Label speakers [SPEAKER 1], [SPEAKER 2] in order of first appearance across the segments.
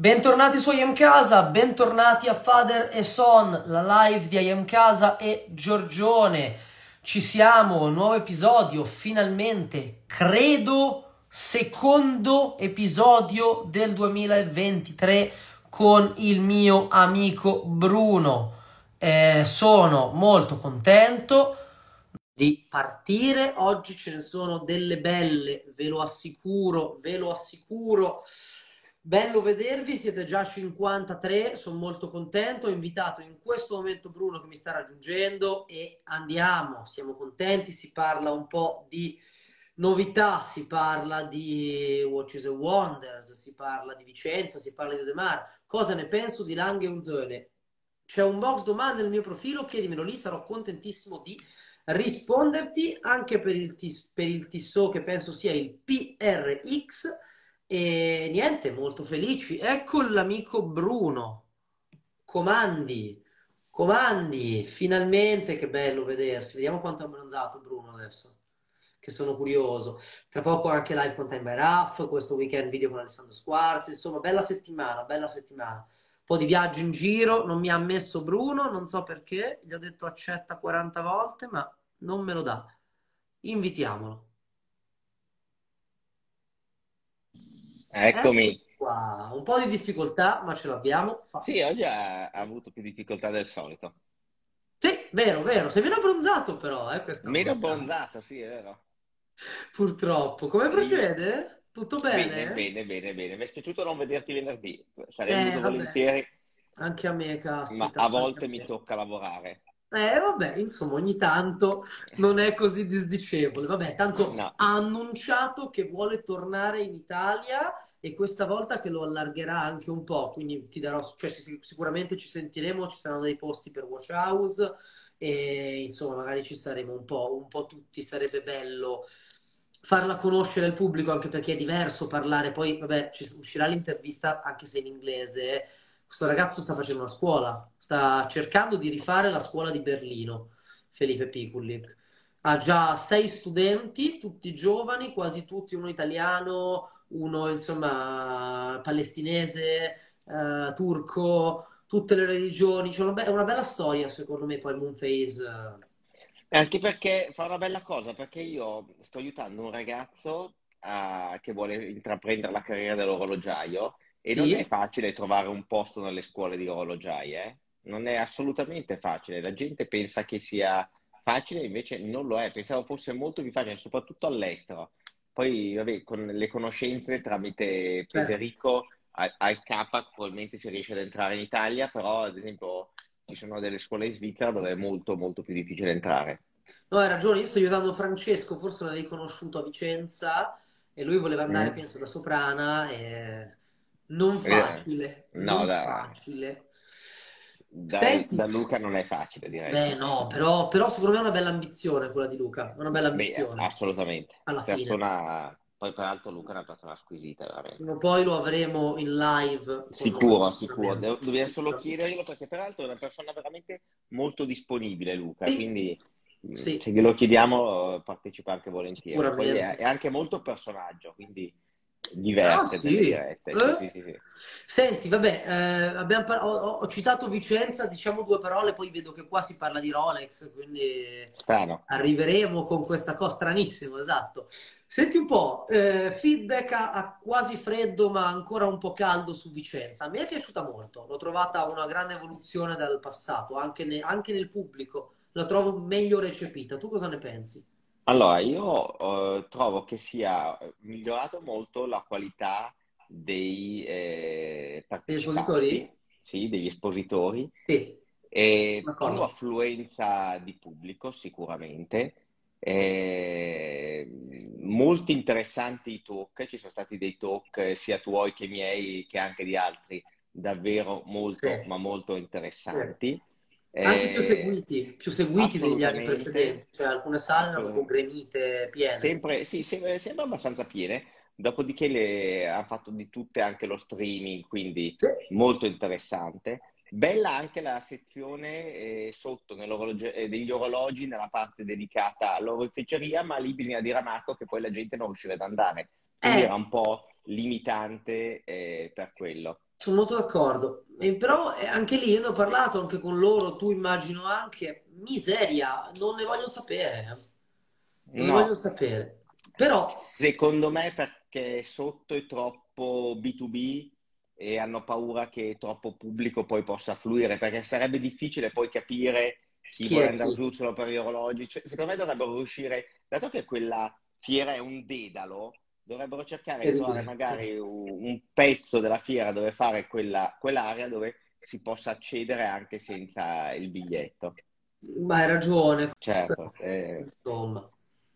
[SPEAKER 1] Bentornati su IM Casa, bentornati a Father e Son, la live di IM Casa e Giorgione. Ci siamo, nuovo episodio, finalmente, credo, secondo episodio del 2023 con il mio amico Bruno. Eh, sono molto contento di partire. Oggi ce ne sono delle belle, ve lo assicuro, ve lo assicuro. Bello vedervi, siete già 53, sono molto contento. Ho invitato in questo momento Bruno che mi sta raggiungendo e andiamo, siamo contenti. Si parla un po' di novità, si parla di Watches and Wonders, si parla di Vicenza, si parla di Odemar. Cosa ne penso di Langhe Unzone? C'è un box domande nel mio profilo, chiedimelo lì, sarò contentissimo di risponderti anche per il, tis- per il Tissot che penso sia il PRX e niente, molto felici. Ecco l'amico Bruno. Comandi, comandi, finalmente che bello vedersi. Vediamo quanto è abbronzato Bruno adesso, che sono curioso. Tra poco anche live con Time by Raff, questo weekend video con Alessandro Squarzi. Insomma, bella settimana, bella settimana. Un po' di viaggio in giro, non mi ha messo Bruno, non so perché. Gli ho detto accetta 40 volte, ma non me lo dà. Invitiamolo.
[SPEAKER 2] Eccomi.
[SPEAKER 1] Qua. Un po' di difficoltà, ma ce l'abbiamo fatta.
[SPEAKER 2] Sì, oggi ha, avuto più difficoltà del solito.
[SPEAKER 1] Sì, vero, vero. Sei meno abbronzato però, eh,
[SPEAKER 2] Meno
[SPEAKER 1] volta.
[SPEAKER 2] abbondato, sì, è vero.
[SPEAKER 1] Purtroppo. Come procede? Tutto bene?
[SPEAKER 2] Bene, bene, bene, bene. Mi è spiaciuto non vederti venerdì. Sarei
[SPEAKER 1] Eh,
[SPEAKER 2] venuto volentieri,
[SPEAKER 1] Anche a me,
[SPEAKER 2] ma
[SPEAKER 1] caspita.
[SPEAKER 2] a
[SPEAKER 1] anche
[SPEAKER 2] volte
[SPEAKER 1] a
[SPEAKER 2] mi tocca lavorare.
[SPEAKER 1] Eh, vabbè, insomma, ogni tanto non è così disdicevole. Vabbè, tanto
[SPEAKER 2] No,
[SPEAKER 1] ha annunciato che vuole tornare in Italia e questa volta che lo allargherà anche un po', quindi ti darò, cioè, sic- sicuramente ci sentiremo, ci saranno dei posti per Watch House e insomma, magari ci saremo un po', un po' tutti, sarebbe bello farla conoscere al pubblico, anche perché è diverso parlare, poi vabbè, ci uscirà l'intervista anche se in inglese. Questo ragazzo sta facendo una scuola, sta cercando di rifare la scuola di Berlino, Felipe Pikulik. Ha già sei studenti, tutti giovani, quasi tutti, uno italiano, uno insomma palestinese, eh, turco, tutte le religioni. Be- è una bella storia, secondo me, poi Moonface. eh.
[SPEAKER 2] anche perché fa una bella cosa, perché io sto aiutando un ragazzo a- che vuole intraprendere la carriera dell'orologiaio e non è
[SPEAKER 1] Sì,
[SPEAKER 2] facile trovare un posto nelle scuole di orologiai, eh? Non è assolutamente facile. La gente pensa che sia facile, invece non lo è. Pensavo fosse molto più facile, soprattutto all'estero. Poi, vabbè, con le conoscenze tramite
[SPEAKER 1] certo.
[SPEAKER 2] Federico al, al K probabilmente si riesce ad entrare in Italia, però ad esempio ci sono delle scuole in Svizzera dove è molto molto più difficile entrare.
[SPEAKER 1] No, hai ragione, io sto aiutando Francesco, forse l'avevi conosciuto a Vicenza e lui voleva andare,
[SPEAKER 2] Mm?
[SPEAKER 1] penso, da Soprana e non
[SPEAKER 2] Eh,
[SPEAKER 1] facile,
[SPEAKER 2] no,
[SPEAKER 1] non
[SPEAKER 2] da,
[SPEAKER 1] facile.
[SPEAKER 2] da,
[SPEAKER 1] Senti,
[SPEAKER 2] da Luca non è facile, direi.
[SPEAKER 1] beh no, però, però secondo me è una bella ambizione quella di Luca, una bella
[SPEAKER 2] Beh,
[SPEAKER 1] ambizione,
[SPEAKER 2] assolutamente.
[SPEAKER 1] alla fine.
[SPEAKER 2] Persona, poi peraltro Luca è una persona squisita, veramente.
[SPEAKER 1] Poi lo avremo in live con noi,
[SPEAKER 2] Sicuro, sicuro. Dobbiamo solo chiederglielo perché peraltro è una persona veramente molto disponibile, Luca,
[SPEAKER 1] Sì,
[SPEAKER 2] quindi
[SPEAKER 1] sì,
[SPEAKER 2] se glielo chiediamo eh, partecipa anche volentieri. Poi è, è anche molto personaggio, quindi
[SPEAKER 1] Ah,
[SPEAKER 2] diverte nelle
[SPEAKER 1] sì.
[SPEAKER 2] dirette.
[SPEAKER 1] Eh?
[SPEAKER 2] sì, sì.
[SPEAKER 1] Senti, vabbè, eh, abbiamo par- ho, ho- citato Vicenza, diciamo due parole, poi vedo che qua si parla di Rolex, quindi
[SPEAKER 2] Strano.
[SPEAKER 1] arriveremo con questa cosa stranissimo, esatto. Senti un po', eh, feedback a, a quasi freddo ma ancora un po' caldo su Vicenza. A me è piaciuta molto, l'ho trovata una grande evoluzione dal passato, anche, ne- anche nel pubblico, la trovo meglio recepita. Tu cosa ne pensi?
[SPEAKER 2] Allora, io eh, trovo che sia migliorato molto la qualità dei eh, partecipanti,
[SPEAKER 1] espositori?
[SPEAKER 2] sì, degli espositori,
[SPEAKER 1] Sì,
[SPEAKER 2] e più affluenza di pubblico sicuramente. Eh, molti interessanti i talk, ci sono stati dei talk eh, sia tuoi che miei che anche di altri, davvero molto,
[SPEAKER 1] Sì,
[SPEAKER 2] ma molto
[SPEAKER 1] sì. Anche più
[SPEAKER 2] Eh,
[SPEAKER 1] seguiti, più seguiti degli anni precedenti, cioè alcune sale erano proprio
[SPEAKER 2] assolutamente.
[SPEAKER 1] gremite, piene.
[SPEAKER 2] Sempre, sì, sembra, sembra abbastanza piene. Dopodiché le, ha fatto di tutte anche lo streaming, quindi
[SPEAKER 1] Sì,
[SPEAKER 2] molto interessante. Bella anche la sezione eh, sotto eh, degli orologi nella parte dedicata all'orologeria, ma lì bisogna dire a Marco che poi la gente non riusciva ad andare. Quindi era
[SPEAKER 1] eh,
[SPEAKER 2] un po' limitante eh, per quello.
[SPEAKER 1] Sono molto d'accordo, E però eh, anche lì io ne ho parlato anche con loro, tu immagino anche, miseria, non ne voglio sapere, eh. non ne voglio
[SPEAKER 2] No,
[SPEAKER 1] sapere. Però,
[SPEAKER 2] secondo me perché sotto è troppo B2B e hanno paura che troppo pubblico poi possa fluire, perché sarebbe difficile poi capire chi
[SPEAKER 1] chi
[SPEAKER 2] vuole andare
[SPEAKER 1] chi?
[SPEAKER 2] giù solo per gli orologi. Cioè, secondo me dovrebbero riuscire, dato che quella fiera è un dedalo, dovrebbero cercare di trovare magari un, pezzo della fiera dove fare quella, quell'area dove si possa accedere anche senza il biglietto.
[SPEAKER 1] Ma hai ragione,
[SPEAKER 2] Certo, eh,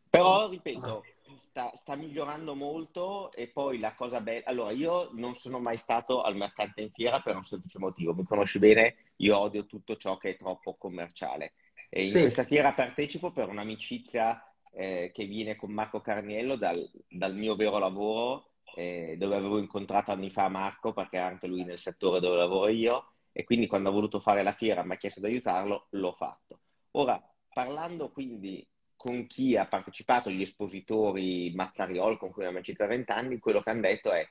[SPEAKER 2] però, ripeto, sta, sta migliorando molto e poi la cosa bella... Allora, io non sono mai stato al mercante in fiera per un semplice motivo. Mi conosci bene, io odio tutto ciò che è troppo commerciale. E in
[SPEAKER 1] Sì,
[SPEAKER 2] questa fiera partecipo per un'amicizia eh, che viene con Marco Carniello dal, dal mio vero lavoro, eh, dove avevo incontrato anni fa Marco, perché anche lui nel settore dove lavoro io, e quindi quando ha voluto fare la fiera mi ha chiesto di aiutarlo, l'ho fatto. Ora, parlando quindi con chi ha partecipato, gli espositori Mazzariol, con cui abbiamo amicizia da 20 anni, quello che hanno detto è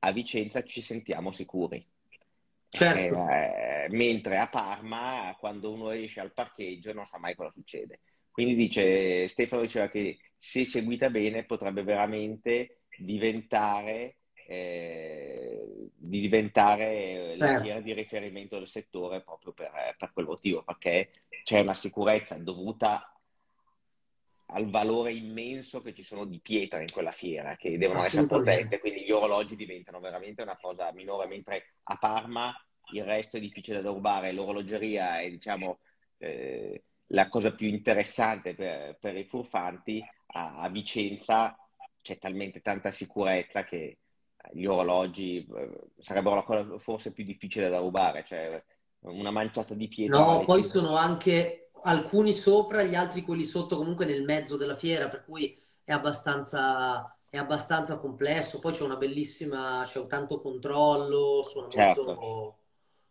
[SPEAKER 2] a Vicenza ci sentiamo sicuri.
[SPEAKER 1] certo,
[SPEAKER 2] Eh, mentre a Parma, quando uno esce al parcheggio, non sa mai cosa succede. Quindi dice, Stefano diceva che se seguita bene potrebbe veramente diventare, eh, di diventare la
[SPEAKER 1] certo.
[SPEAKER 2] fiera di riferimento del settore proprio per, per quel motivo, perché c'è una sicurezza dovuta al valore immenso che ci sono di pietra in quella fiera, che devono essere protette, quindi gli orologi diventano veramente una cosa minore, mentre a Parma il resto è difficile da rubare, l'orologeria è, diciamo, eh, la cosa più interessante per, per i furfanti, a, a Vicenza c'è talmente tanta sicurezza che gli orologi eh, sarebbero la cosa forse più difficile da rubare, cioè una manciata di pietra
[SPEAKER 1] No, poi
[SPEAKER 2] 5.
[SPEAKER 1] sono anche alcuni sopra, gli altri quelli sotto, comunque nel mezzo della fiera, per cui è abbastanza, è abbastanza complesso. Poi c'è una bellissima, c'è un tanto controllo, sono
[SPEAKER 2] Certo,
[SPEAKER 1] molto,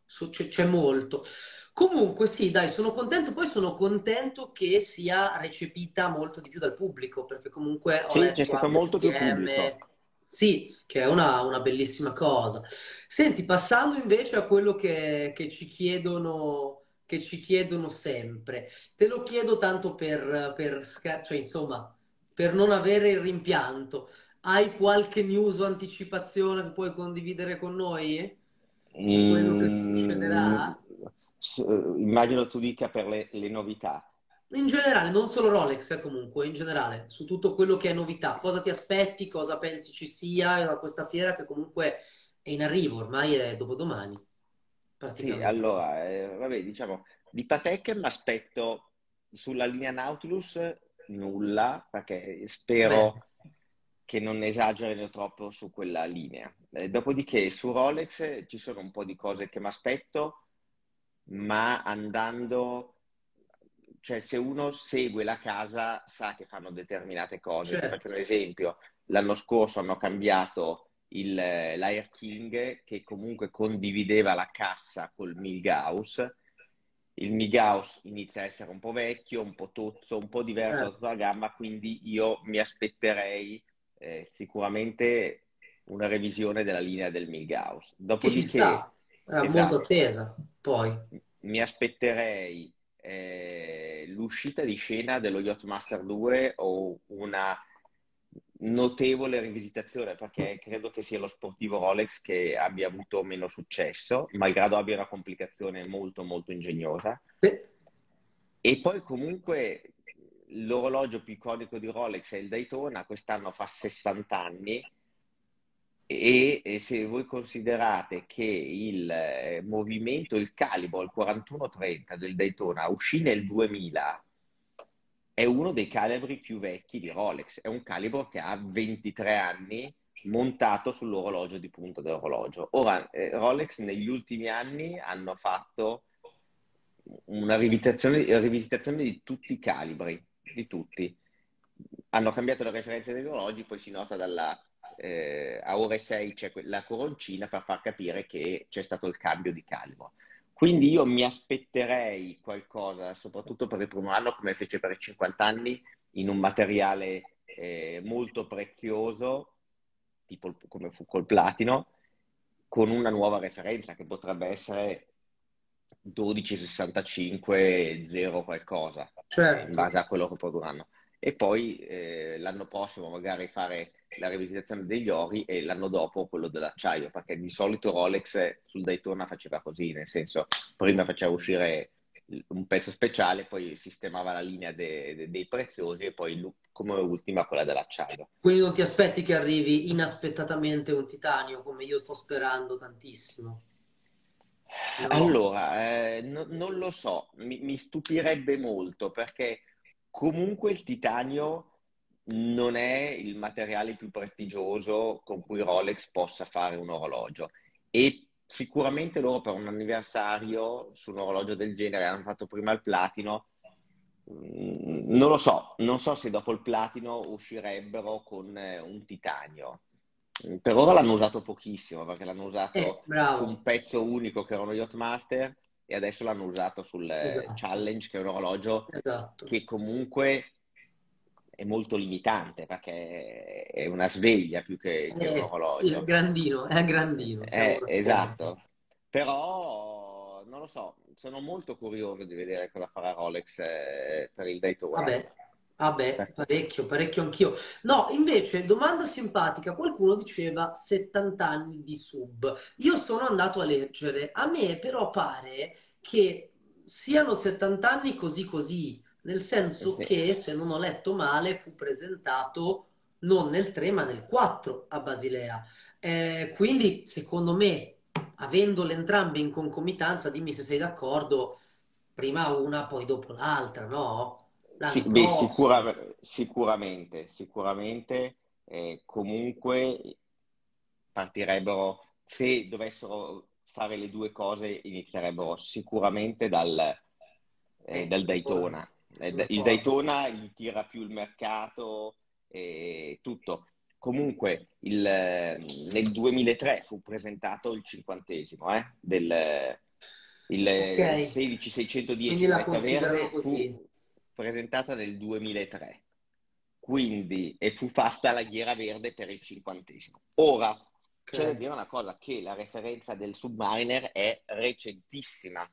[SPEAKER 1] c'è molto. Comunque sì, dai, sono contento, poi sono contento che sia recepita molto di più dal pubblico, perché comunque ho
[SPEAKER 2] sì, c'è stato molto più pubblico.
[SPEAKER 1] sì, che è una, una bellissima cosa. Senti, passando invece a quello che, che ci chiedono, che ci chiedono sempre, te lo chiedo tanto per, per, cioè, insomma, per non avere il rimpianto. Hai qualche news o anticipazione che puoi condividere con noi su quello che
[SPEAKER 2] Mm,
[SPEAKER 1] succederà?
[SPEAKER 2] s- immagino tu dica per le, le novità.
[SPEAKER 1] In generale, non solo Rolex, eh, comunque, in generale, su tutto quello che è novità. Cosa ti aspetti, cosa pensi ci sia da questa fiera che comunque è in arrivo, ormai è dopodomani,
[SPEAKER 2] Sì, allora, eh, vabbè, diciamo, di Patek mi aspetto sulla linea Nautilus nulla, perché spero che non esagerino troppo su quella linea. Eh, dopodiché su Rolex ci sono un po' di cose che mi aspetto, ma andando, cioè se uno segue la casa sa che fanno determinate cose. Ti faccio
[SPEAKER 1] certo.
[SPEAKER 2] un esempio, l'anno scorso hanno cambiato il, l'Air King che comunque condivideva la cassa col Milgauss. Il Milgauss inizia a essere un po' vecchio, un po' tozzo, un po' diverso
[SPEAKER 1] Eh,
[SPEAKER 2] da tutta la gamma, quindi io mi aspetterei eh, sicuramente una revisione della linea del Milgauss.
[SPEAKER 1] che ci
[SPEAKER 2] Dopodiché,
[SPEAKER 1] sta, era molto
[SPEAKER 2] esatto,
[SPEAKER 1] attesa, poi.
[SPEAKER 2] mi aspetterei eh, l'uscita di scena dello Yachtmaster 2 o una notevole rivisitazione, perché credo che sia lo sportivo Rolex che abbia avuto meno successo, malgrado abbia una complicazione molto molto ingegnosa.
[SPEAKER 1] Sì,
[SPEAKER 2] E poi comunque l'orologio più iconico di Rolex è il Daytona, quest'anno fa 60 anni. E, e se voi considerate che il eh, movimento, il calibro, il 4130 del Daytona uscì nel 2000, è uno dei calibri più vecchi di Rolex, è un calibro che ha 23 anni montato sull'orologio di punta dell'orologio. Ora, eh, Rolex negli ultimi anni hanno fatto una rivisitazione, rivisitazione di tutti i calibri, di tutti. Hanno cambiato le referenze degli orologi, poi si nota dalla, eh, a ore 6 c'è la coroncina per far capire che c'è stato il cambio di calibro. Quindi io mi aspetterei qualcosa, soprattutto per il primo anno, come fece per i 50 anni, in un materiale eh, molto prezioso, tipo come fu col platino, con una nuova referenza che potrebbe essere 1265 0 qualcosa, certo. in base a quello che produrranno. E poi eh, l'anno prossimo magari fare la rivisitazione degli ori e l'anno dopo quello dell'acciaio, perché di solito Rolex sul Daytona faceva così, nel senso prima faceva uscire un pezzo speciale, poi sistemava la linea de- de- dei preziosi e poi come ultima quella dell'acciaio.
[SPEAKER 1] Quindi non ti aspetti che arrivi inaspettatamente un titanio, come io sto sperando tantissimo?
[SPEAKER 2] Allora, eh, no, non lo so, mi, mi, stupirebbe molto perché comunque il titanio non è il materiale più prestigioso con cui Rolex possa fare un orologio. E sicuramente loro per un anniversario su un orologio del genere hanno fatto prima il platino. Mm, non lo so, non so se dopo il platino uscirebbero con eh, un titanio per ora l'hanno usato pochissimo perché l'hanno usato eh, su un pezzo unico che era uno Yachtmaster e adesso l'hanno usato sul eh, esatto. Challenge che è un orologio esatto. che comunque è molto limitante perché è una sveglia più che, che eh, un orologio.
[SPEAKER 1] Sì, è grandino, è grandino.
[SPEAKER 2] Eh, esatto, però non lo so, sono molto curioso di vedere cosa farà Rolex eh, per il Daytona.
[SPEAKER 1] Vabbè, Vabbè, parecchio, parecchio anch'io. No, invece, domanda simpatica, qualcuno diceva 70 anni di sub. Io sono andato a leggere, a me però pare che siano 70 anni così così, nel senso sì. che, se non ho letto male, fu presentato non nel 3 ma nel 4 a Basilea. Eh, quindi, secondo me, avendole entrambe in concomitanza, dimmi se sei d'accordo, prima una, poi dopo l'altra, no?
[SPEAKER 2] Sì, beh, sicura, sicuramente, sicuramente eh, comunque partirebbero, se dovessero fare le due cose, inizierebbero sicuramente dal, eh, eh dal Daytona. Eh, il Daytona gli tira più il mercato e tutto. Comunque il, nel 2003 fu presentato il cinquantesimo eh, del il okay. 16610
[SPEAKER 1] Quindi la considerano così.
[SPEAKER 2] Fu, presentata nel 2003, quindi e fu fatta la ghiera verde per il cinquantesimo. Ora okay. c'è da dire una cosa, che la referenza del Submariner è recentissima,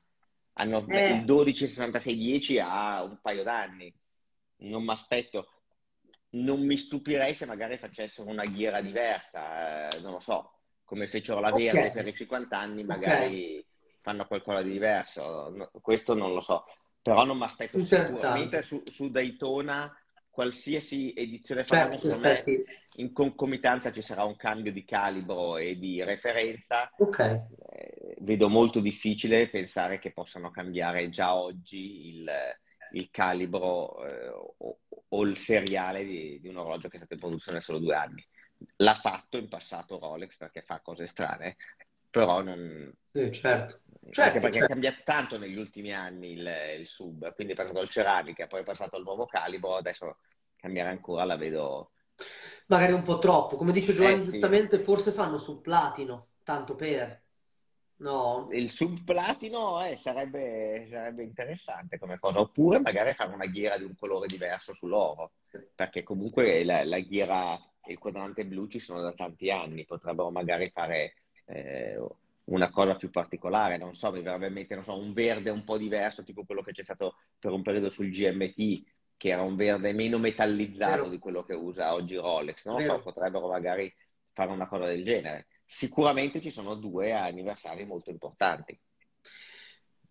[SPEAKER 2] Hanno, eh. il 126610 ha un paio d'anni, non mi aspetto, non mi stupirei se magari facessero una ghiera diversa, eh, non lo so, come fecero la verde okay. per i 50 anni, magari okay. fanno qualcosa di diverso, questo non lo so però non mi aspetto sicuramente su, su, Daytona qualsiasi edizione me in concomitanza ci sarà un cambio di calibro e di referenza.
[SPEAKER 1] Okay.
[SPEAKER 2] eh, vedo molto difficile pensare che possano cambiare già oggi il, il calibro eh, o, o, il seriale di, di, un orologio che è stato in produzione solo due anni. L'ha fatto in passato Rolex perché fa cose strane però non...
[SPEAKER 1] Sì, certo.
[SPEAKER 2] Certo, anche perché certo. è cambiato tanto negli ultimi anni il, il, sub, quindi è passato il ceramica, poi è passato il nuovo calibro, adesso cambiare ancora la vedo...
[SPEAKER 1] Magari un po' troppo, come dice Giovanni eh, giustamente, sì. forse fanno sul platino, tanto per... No.
[SPEAKER 2] Il sub platino eh, sarebbe, sarebbe, interessante come cosa, oppure magari fare una ghiera di un colore diverso sull'oro, perché comunque la, la ghiera e il quadrante blu ci sono da tanti anni, potrebbero magari fare eh, una cosa più particolare, non so, mi verrebbe in mente, non so, un verde un po' diverso, tipo quello che c'è stato per un periodo sul GMT, che era un verde meno metallizzato Vero. di quello che usa oggi Rolex, non lo so, potrebbero magari fare una cosa del genere. Sicuramente ci sono due anniversari molto importanti.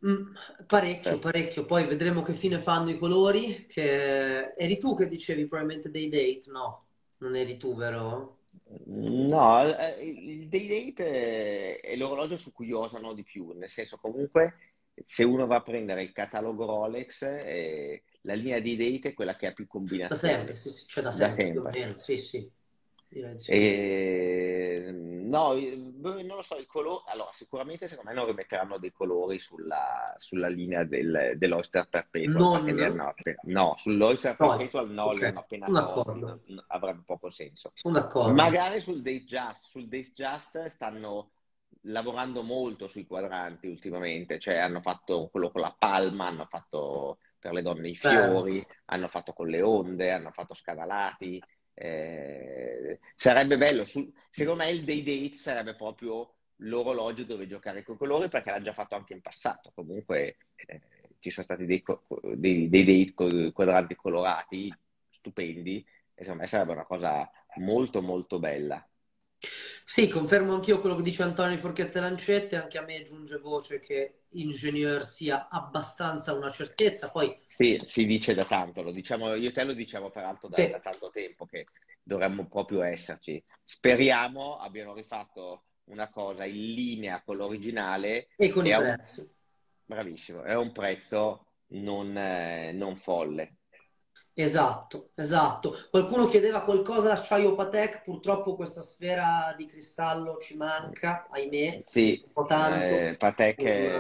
[SPEAKER 1] Mm, parecchio, eh. parecchio. Poi vedremo che fine fanno i colori. Che... Eri tu che dicevi probabilmente dei date? No, non eri tu, vero?
[SPEAKER 2] No, eh, il day date è l'orologio su cui osano di più, nel senso comunque se uno va a prendere il catalogo Rolex, eh, la linea di date è quella che ha più combinazioni.
[SPEAKER 1] Da sempre, sì, sì, cioè da sempre, da sempre. sì, sì.
[SPEAKER 2] E, no, non lo so, il colore. Allora, sicuramente secondo me non rimetteranno dei colori sulla, sulla linea del, dell'Oyster Perpetual. Non... No, sull'Oyster Perpetual no, okay. hanno appena tolto, avrebbe poco senso.
[SPEAKER 1] Sono d'accordo.
[SPEAKER 2] Magari sul Date Just, sul Date Just stanno lavorando molto sui quadranti ultimamente, cioè hanno fatto quello con la palma, hanno fatto per le donne i certo. fiori, certo. hanno fatto con le onde, hanno fatto scanalati. Eh, sarebbe bello, su, secondo me il day date sarebbe proprio l'orologio dove giocare con i colori perché l'ha già fatto anche in passato. Comunque eh, ci sono stati dei, dei, dei, dei, quadranti colorati stupendi secondo me sarebbe una cosa molto molto bella.
[SPEAKER 1] Sì, confermo anch'io quello che dice Antonio di Forchette Lancette, anche a me giunge voce che ingegner sia abbastanza una certezza, poi...
[SPEAKER 2] Sì, si dice da tanto, lo diciamo, io e te lo diciamo peraltro da, sì. da tanto tempo che dovremmo proprio esserci. Speriamo abbiano rifatto una cosa in linea con l'originale.
[SPEAKER 1] E con i prezzi. Un...
[SPEAKER 2] Bravissimo, è un prezzo non, eh, non folle.
[SPEAKER 1] Esatto, esatto. Qualcuno chiedeva qualcosa d'acciaio Patek, purtroppo questa sfera di cristallo ci manca, ahimè,
[SPEAKER 2] sì,
[SPEAKER 1] un po' tanto.
[SPEAKER 2] Eh, Patek, è...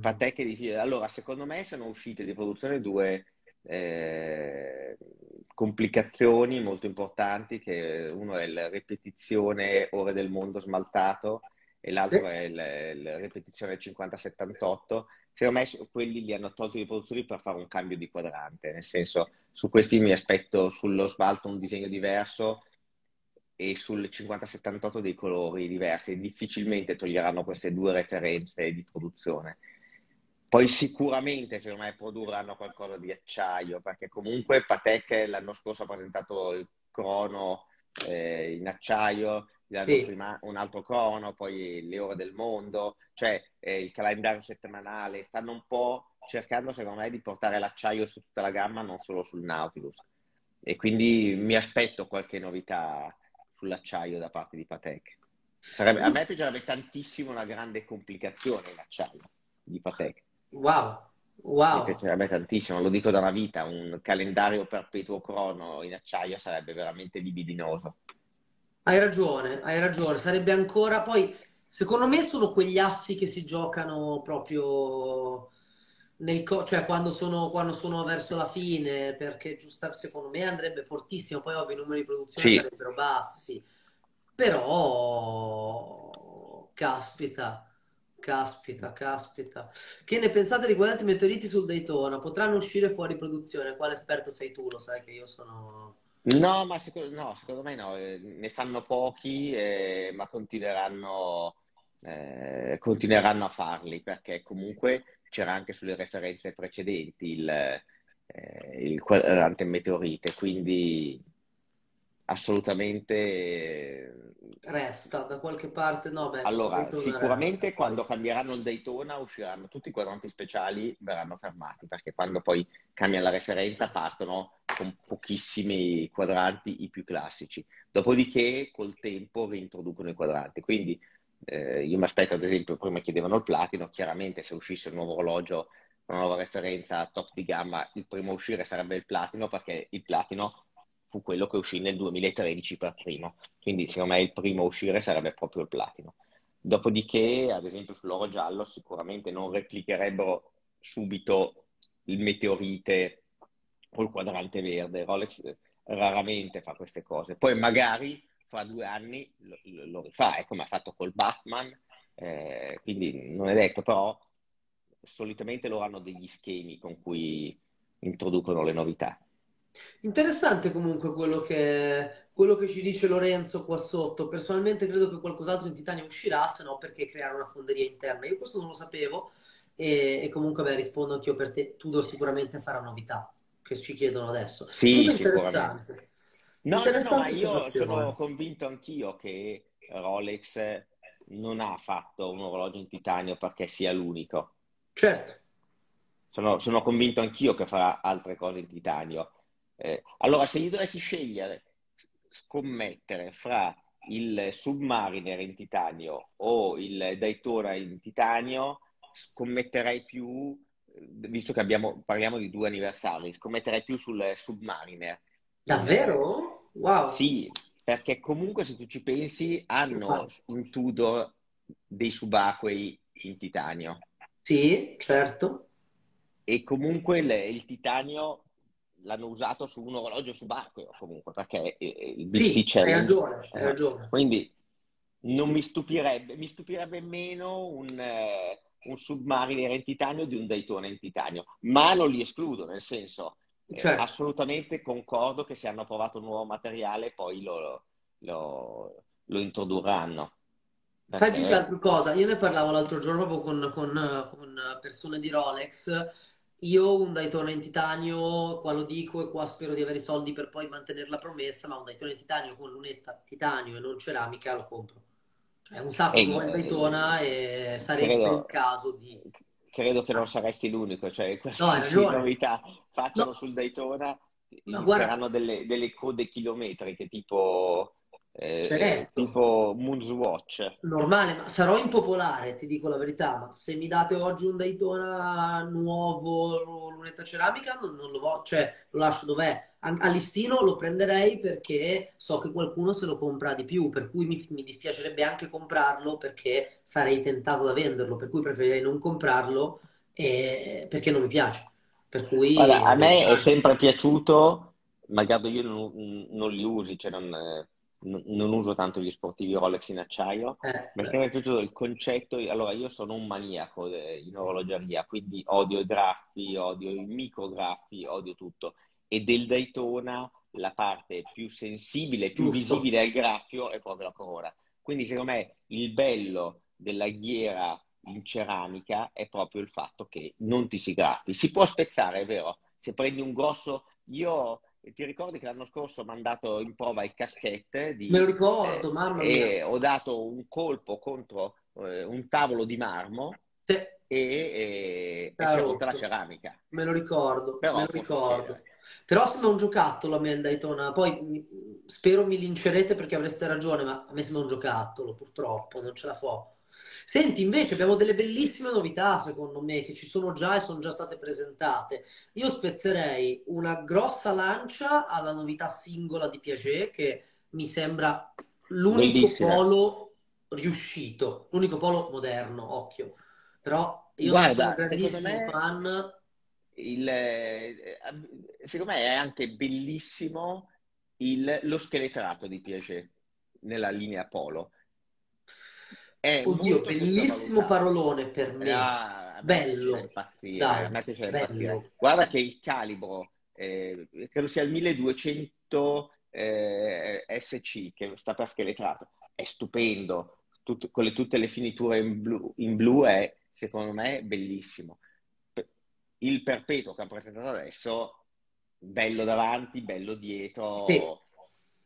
[SPEAKER 2] Patek è difficile. Allora, secondo me sono uscite di produzione due eh, complicazioni molto importanti, che uno è la ripetizione ore del mondo smaltato e l'altro è la ripetizione 50-78 secondo me quelli li hanno tolti i produttori per fare un cambio di quadrante, nel senso su questi mi aspetto sullo sbalto un disegno diverso e sul 50-78 dei colori diversi, difficilmente toglieranno queste due referenze di produzione. Poi sicuramente, secondo me, produrranno qualcosa di acciaio, perché comunque Patek l'anno scorso ha presentato il crono eh, in acciaio, sì. prima un altro crono, poi le ore del mondo, cioè eh, il calendario settimanale, stanno un po' cercando secondo me di portare l'acciaio su tutta la gamma, non solo sul Nautilus. E quindi mi aspetto qualche novità sull'acciaio da parte di Patek. Sarebbe, a me piacerebbe tantissimo una grande complicazione in acciaio di Patek.
[SPEAKER 1] Wow, wow.
[SPEAKER 2] Mi piacerebbe tantissimo, lo dico da una vita, un calendario perpetuo crono in acciaio sarebbe veramente libidinoso.
[SPEAKER 1] Hai ragione, hai ragione. Sarebbe ancora poi, secondo me, sono quegli assi che si giocano proprio nel co- cioè quando sono, quando sono verso la fine, perché giusto, secondo me andrebbe fortissimo. Poi, ovvio, i numeri di produzione sì. sarebbero bassi, però, caspita. Caspita, caspita. Che ne pensate riguardanti i meteoriti sul Daytona? Potranno uscire fuori produzione? Quale esperto sei tu? Lo sai che io sono
[SPEAKER 2] No, ma secondo, no, secondo me no, eh, ne fanno pochi, eh, ma continueranno, eh, continueranno a farli perché comunque c'era anche sulle referenze precedenti il, eh, il quadrante meteorite, quindi assolutamente
[SPEAKER 1] resta da qualche parte no beh,
[SPEAKER 2] allora sicuramente resta. quando cambieranno il Daytona usciranno tutti i quadranti speciali verranno fermati perché quando poi cambia la referenza partono con pochissimi quadranti i più classici dopodiché col tempo reintroducono i quadranti quindi eh, io mi aspetto ad esempio prima chiedevano il platino chiaramente se uscisse un nuovo orologio una nuova referenza top di gamma il primo a uscire sarebbe il platino perché il platino fu quello che uscì nel 2013 per primo, quindi secondo me il primo a uscire sarebbe proprio il platino. Dopodiché, ad esempio, sull'oro giallo sicuramente non replicherebbero subito il meteorite o il quadrante verde. Rolex raramente fa queste cose. Poi magari fra due anni lo, lo rifà, è come ha fatto col Batman, eh, quindi non è detto, però solitamente loro hanno degli schemi con cui introducono le novità.
[SPEAKER 1] Interessante comunque quello che, quello che ci dice Lorenzo qua sotto. Personalmente credo che qualcos'altro in titanio uscirà, se no perché creare una fonderia interna. Io questo non lo sapevo e, e comunque beh, rispondo anch'io per te. Tudor sicuramente farà novità che ci chiedono adesso.
[SPEAKER 2] Sì, interessante. No, interessante no, no, io sono convinto anch'io che Rolex non ha fatto un orologio in titanio perché sia l'unico.
[SPEAKER 1] Certo.
[SPEAKER 2] Sono, sono convinto anch'io che farà altre cose in titanio eh, allora, se io dovessi scegliere, scommettere fra il Submariner in titanio o il Daytona in titanio, scommetterei più, visto che abbiamo, parliamo di due anniversari, scommetterei più sul Submariner.
[SPEAKER 1] Davvero? Wow!
[SPEAKER 2] Sì, perché comunque se tu ci pensi hanno un Tudor dei subacquei in titanio.
[SPEAKER 1] Sì, certo.
[SPEAKER 2] E comunque il, il titanio l'hanno usato su un orologio subacqueo comunque, perché il BC
[SPEAKER 1] sì, c'è. Hai ragione, hai ragione.
[SPEAKER 2] Quindi non mi stupirebbe, mi stupirebbe meno un, eh, un Submariner in titanio di un Daytona in titanio, ma non li escludo, nel senso, eh, certo. eh, assolutamente concordo che se hanno provato un nuovo materiale poi lo, lo, lo introdurranno.
[SPEAKER 1] Sai più che altro cosa? Io ne parlavo l'altro giorno proprio con, con, con persone di Rolex. Io un Daytona in titanio, qua lo dico e qua spero di avere i soldi per poi mantenere la promessa, ma un Daytona in titanio con lunetta titanio e non ceramica lo compro. Cioè un sacco
[SPEAKER 2] E,
[SPEAKER 1] che vuole il Daytona e sarebbe il
[SPEAKER 2] credo,
[SPEAKER 1] caso di...
[SPEAKER 2] credo che non saresti l'unico, cioè
[SPEAKER 1] No,
[SPEAKER 2] qualsiasi
[SPEAKER 1] ragione.
[SPEAKER 2] novità facciano
[SPEAKER 1] No,
[SPEAKER 2] sul Daytona
[SPEAKER 1] ma guarda,
[SPEAKER 2] inizieranno delle, delle code chilometriche tipo, eh,
[SPEAKER 1] certo.
[SPEAKER 2] tipo Moonswatch.
[SPEAKER 1] Normale, ma sarò impopolare, ti dico la verità, ma se mi date oggi un Daytona nuovo, lunetta ceramica, non, non lo cioè lo lascio dov'è. A listino lo prenderei perché so che qualcuno se lo compra di più, per cui mi, mi dispiacerebbe anche comprarlo perché sarei tentato da venderlo, per cui preferirei non comprarlo eh, perché non mi piace. Per
[SPEAKER 2] Guarda, a
[SPEAKER 1] cui,
[SPEAKER 2] me è sempre piaciuto, malgrado io non, non li usi, cioè non, eh, non- uso tanto gli sportivi Rolex in acciaio,
[SPEAKER 1] eh,
[SPEAKER 2] mi è piaciuto il concetto, allora io sono un maniaco de- in orologeria, quindi odio i graffi, odio i micrograffi, odio tutto, e del Daytona la parte più sensibile, più
[SPEAKER 1] giusto,
[SPEAKER 2] visibile al graffio è proprio la corona. Quindi secondo me il bello della ghiera in ceramica è proprio il fatto che non ti si graffi. Si può spezzare, è vero, se prendi un grosso... Io ti ricordi che l'anno scorso ho mandato in prova il caschette
[SPEAKER 1] me lo
[SPEAKER 2] di,
[SPEAKER 1] ricordo,
[SPEAKER 2] eh,
[SPEAKER 1] mamma mia.
[SPEAKER 2] e ho dato un colpo contro eh, un tavolo di marmo
[SPEAKER 1] Sì,
[SPEAKER 2] e, e-
[SPEAKER 1] si
[SPEAKER 2] e
[SPEAKER 1] era
[SPEAKER 2] si è rotta la ceramica.
[SPEAKER 1] Me lo ricordo, me
[SPEAKER 2] Però
[SPEAKER 1] lo
[SPEAKER 2] può
[SPEAKER 1] ricordo. Però sembra un giocattolo a me il Daytona. Poi mi- spero mi lincerete perché avreste ragione, ma a me sembra un giocattolo, purtroppo, non ce la fo. Senti, invece abbiamo delle bellissime novità, secondo me, che ci sono già e sono già state presentate. Io spezzerei una grossa lancia alla novità singola di Piaget, che mi sembra l'unico
[SPEAKER 2] Bellissime.
[SPEAKER 1] polo riuscito, l'unico polo moderno, occhio. Però io non sono un
[SPEAKER 2] Guarda,
[SPEAKER 1] grandissimo
[SPEAKER 2] me
[SPEAKER 1] fan.
[SPEAKER 2] il, eh, secondo me è anche bellissimo il- lo scheletrato di Piaget nella linea Polo. È
[SPEAKER 1] Oddio, bellissimo parolone per me.
[SPEAKER 2] Ah,
[SPEAKER 1] Bello. Dai, bello.
[SPEAKER 2] Guarda che il calibro, eh, credo sia il 1200 eh, SC che sta per scheletrato, è stupendo. Tut- con le- tutte le finiture in blu, in blu è, secondo me, bellissimo. Il perpetuo che hanno presentato adesso, bello davanti, bello
[SPEAKER 1] Sì,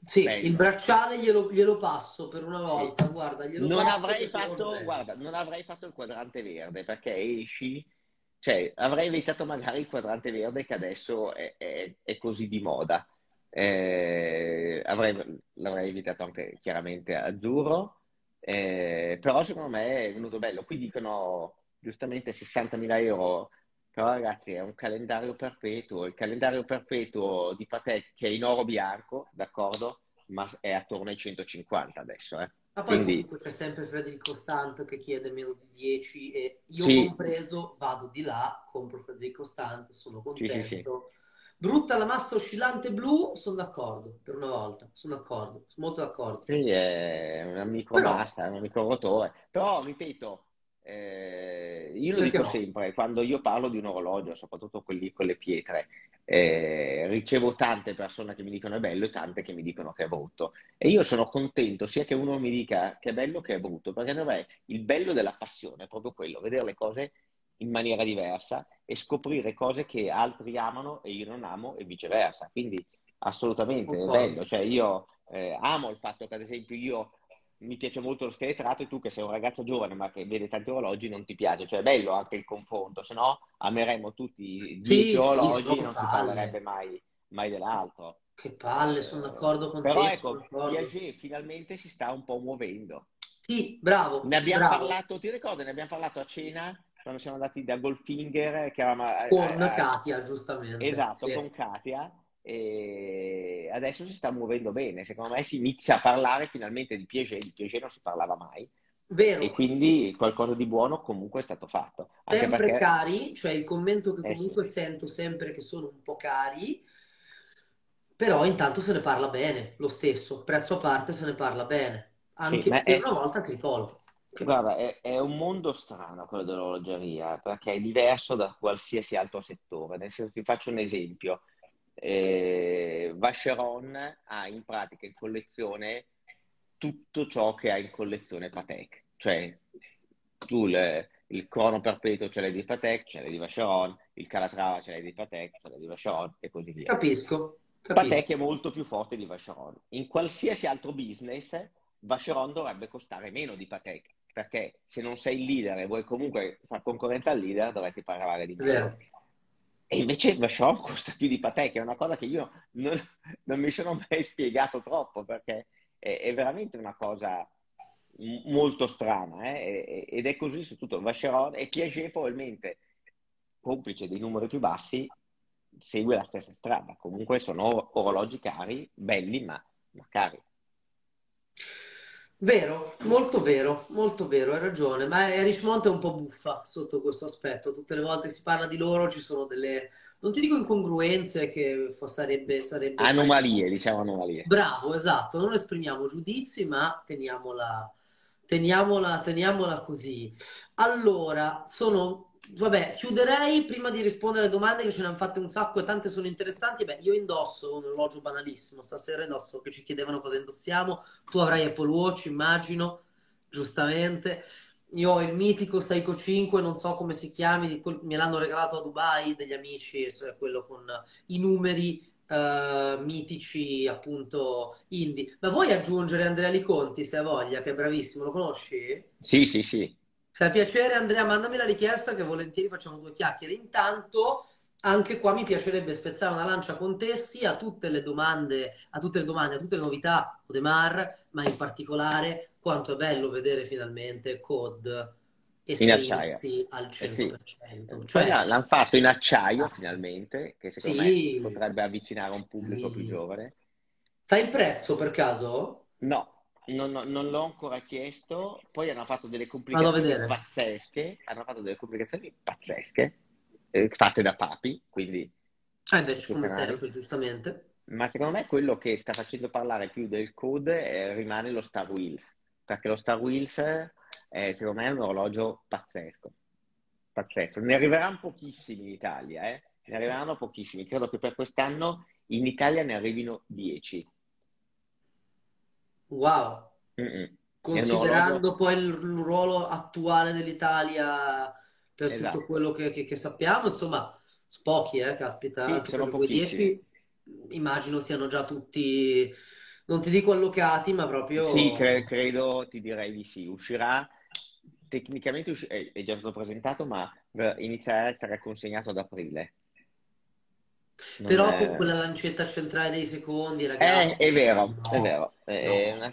[SPEAKER 1] sì, il
[SPEAKER 2] bello.
[SPEAKER 1] bracciale glielo, glielo passo per una
[SPEAKER 2] Sì.
[SPEAKER 1] volta, guarda, glielo
[SPEAKER 2] Non avrei fatto, guarda, non avrei fatto il quadrante verde perché esci, cioè avrei evitato magari il quadrante verde che adesso è, è- è così di moda. Eh, avrei- l'avrei evitato anche chiaramente azzurro, eh, però secondo me è venuto bello. Qui dicono giustamente 60.000 euro, però ragazzi è un calendario perpetuo. Il calendario perpetuo di Patek che è in oro bianco, d'accordo, ma è attorno ai 150 adesso, eh.
[SPEAKER 1] Ma poi
[SPEAKER 2] Quindi
[SPEAKER 1] comunque c'è sempre Federico Stant che chiede meno di 10 e io
[SPEAKER 2] sì,
[SPEAKER 1] compreso vado di là, compro Federico Stant, sono
[SPEAKER 2] sì, sì, sì.
[SPEAKER 1] contento. Brutta la massa oscillante blu, sono d'accordo, per una volta, sono d'accordo, sono molto d'accordo.
[SPEAKER 2] Sì, è una
[SPEAKER 1] Però,
[SPEAKER 2] micromassa, è un microrotore. Però, ripeto, eh, io lo
[SPEAKER 1] perché
[SPEAKER 2] dico
[SPEAKER 1] no?
[SPEAKER 2] sempre, quando io parlo di un orologio, soprattutto quelli con le pietre, eh, ricevo tante persone che mi dicono è bello e tante che mi dicono che è brutto. E io sono contento sia che uno mi dica che è bello che è brutto, perché secondo me il bello della passione è proprio quello, vedere le cose in maniera diversa e scoprire cose che altri amano e io non amo e viceversa. Quindi assolutamente è bello. Cioè, io eh, amo il fatto che, ad esempio, io mi piace molto lo scheletrato e tu che sei un ragazzo giovane ma che vede tanti orologi non ti piace. Cioè, è bello anche il confronto, se no ameremmo tutti 10
[SPEAKER 1] Sì,
[SPEAKER 2] orologi e non si parlerebbe mai, mai dell'altro.
[SPEAKER 1] Che palle, sono
[SPEAKER 2] Eh,
[SPEAKER 1] d'accordo con
[SPEAKER 2] però
[SPEAKER 1] te, sono
[SPEAKER 2] ecco. Piaget finalmente si sta un po' muovendo.
[SPEAKER 1] Sì, bravo,
[SPEAKER 2] Ne abbiamo
[SPEAKER 1] bravo.
[SPEAKER 2] parlato, ti ricordi? Ne abbiamo parlato a cena quando siamo andati da Goldfinger, che eravamo a-
[SPEAKER 1] Con
[SPEAKER 2] a- a-
[SPEAKER 1] Katia, giustamente.
[SPEAKER 2] esatto,
[SPEAKER 1] Sì.
[SPEAKER 2] con Katia, e adesso si sta muovendo bene. Secondo me si inizia a parlare finalmente di Piaget, di Piaget non si parlava mai, e
[SPEAKER 1] Vero,
[SPEAKER 2] quindi qualcosa di buono comunque è stato fatto. Anche
[SPEAKER 1] sempre
[SPEAKER 2] perché,
[SPEAKER 1] cari, cioè il commento che
[SPEAKER 2] eh sì,
[SPEAKER 1] comunque sento sempre che sono un po' cari, però intanto se ne parla bene, lo stesso, prezzo a parte se ne parla bene,
[SPEAKER 2] sì,
[SPEAKER 1] anche
[SPEAKER 2] ma
[SPEAKER 1] per
[SPEAKER 2] è,
[SPEAKER 1] una volta Cripolo. Che-
[SPEAKER 2] Guarda, è, è un mondo strano quello dell'orologeria, perché è diverso da qualsiasi altro settore. Nel senso, ti faccio un esempio. Eh, Vacheron ha in pratica in collezione tutto ciò che ha in collezione Patek. cioè tu le, il crono perpetuo ce l'hai di Patek, ce l'hai di Vacheron, il Calatrava ce l'hai di Patek, ce l'hai di Vacheron e così via.
[SPEAKER 1] Capisco. capisco.
[SPEAKER 2] Patek è molto più forte di Vacheron. In qualsiasi altro business, Vacheron dovrebbe costare meno di Patek, perché se non sei il leader e vuoi comunque far concorrenza al leader, dovresti pagare di meno. E invece Vacheron costa più di Patek, è una cosa che io non, non mi sono mai spiegato troppo, perché è, è veramente una cosa molto strana eh? ed è così su tutto. Vacheron e Piaget probabilmente, complice dei numeri più bassi, segue la stessa strada. Comunque sono orologi cari, belli ma, ma cari.
[SPEAKER 1] Vero, molto vero, molto vero, hai ragione, ma Richmond è un po' buffa sotto questo aspetto, tutte le volte che si parla di loro ci sono delle, non ti dico incongruenze che sarebbe... sarebbe
[SPEAKER 2] anomalie, diciamo anomalie.
[SPEAKER 1] Bravo, esatto, non esprimiamo giudizi ma teniamola, teniamola, teniamola così. Allora, sono vabbè, chiuderei prima di rispondere alle domande che ce ne hanno fatte un sacco e tante sono interessanti. Beh, io indosso un orologio banalissimo, stasera indosso che ci chiedevano cosa indossiamo. Tu avrai Apple Watch, immagino, giustamente. Io ho il mitico Seiko 5, non so come si chiami, me l'hanno regalato a Dubai degli amici, quello con i numeri uh, mitici appunto indie. Ma vuoi aggiungere Andrea Liconti se hai voglia, che è bravissimo, lo conosci?
[SPEAKER 2] Sì, sì, sì.
[SPEAKER 1] Se ha piacere Andrea, mandami la richiesta che volentieri facciamo due chiacchiere. Intanto anche qua mi piacerebbe spezzare una lancia con te sia a tutte le domande, a tutte le domande, a tutte le novità Odemar, ma in particolare quanto è bello vedere finalmente Code esprimersi al 100%. Eh sì.
[SPEAKER 2] Cioè, l'hanno fatto in acciaio finalmente, che secondo sì, me potrebbe avvicinare un pubblico sì. più giovane.
[SPEAKER 1] Sai il prezzo per caso?
[SPEAKER 2] No, non, non, l'ho ancora chiesto. Poi hanno fatto delle complicazioni pazzesche. Hanno fatto delle complicazioni pazzesche, eh, fatte da papi, quindi...
[SPEAKER 1] Ah, invece, come sempre, giustamente.
[SPEAKER 2] Ma secondo me quello che sta facendo parlare più del code eh, rimane lo Star Wheels, perché lo Star Wheels eh, secondo me è un orologio pazzesco. Pazzesco. Ne arriveranno pochissimi in Italia, eh? Ne arriveranno pochissimi. Credo che per quest'anno in Italia ne arrivino 10
[SPEAKER 1] Wow. Mm-mm. Considerando poi il, ruolo attuale dell'Italia per esatto. tutto quello che, che, che, sappiamo, insomma, pochi, eh, caspita,
[SPEAKER 2] sì, sono 10
[SPEAKER 1] immagino siano già tutti, non ti dico allocati, ma proprio...
[SPEAKER 2] Sì, cre- credo, ti direi di sì. Uscirà, tecnicamente usci- è, è, già stato presentato, ma inizierà a essere consegnato ad aprile.
[SPEAKER 1] Non Però è... con quella lancetta centrale dei secondi, ragazzi.
[SPEAKER 2] È, è vero, no, è vero. È, no. una,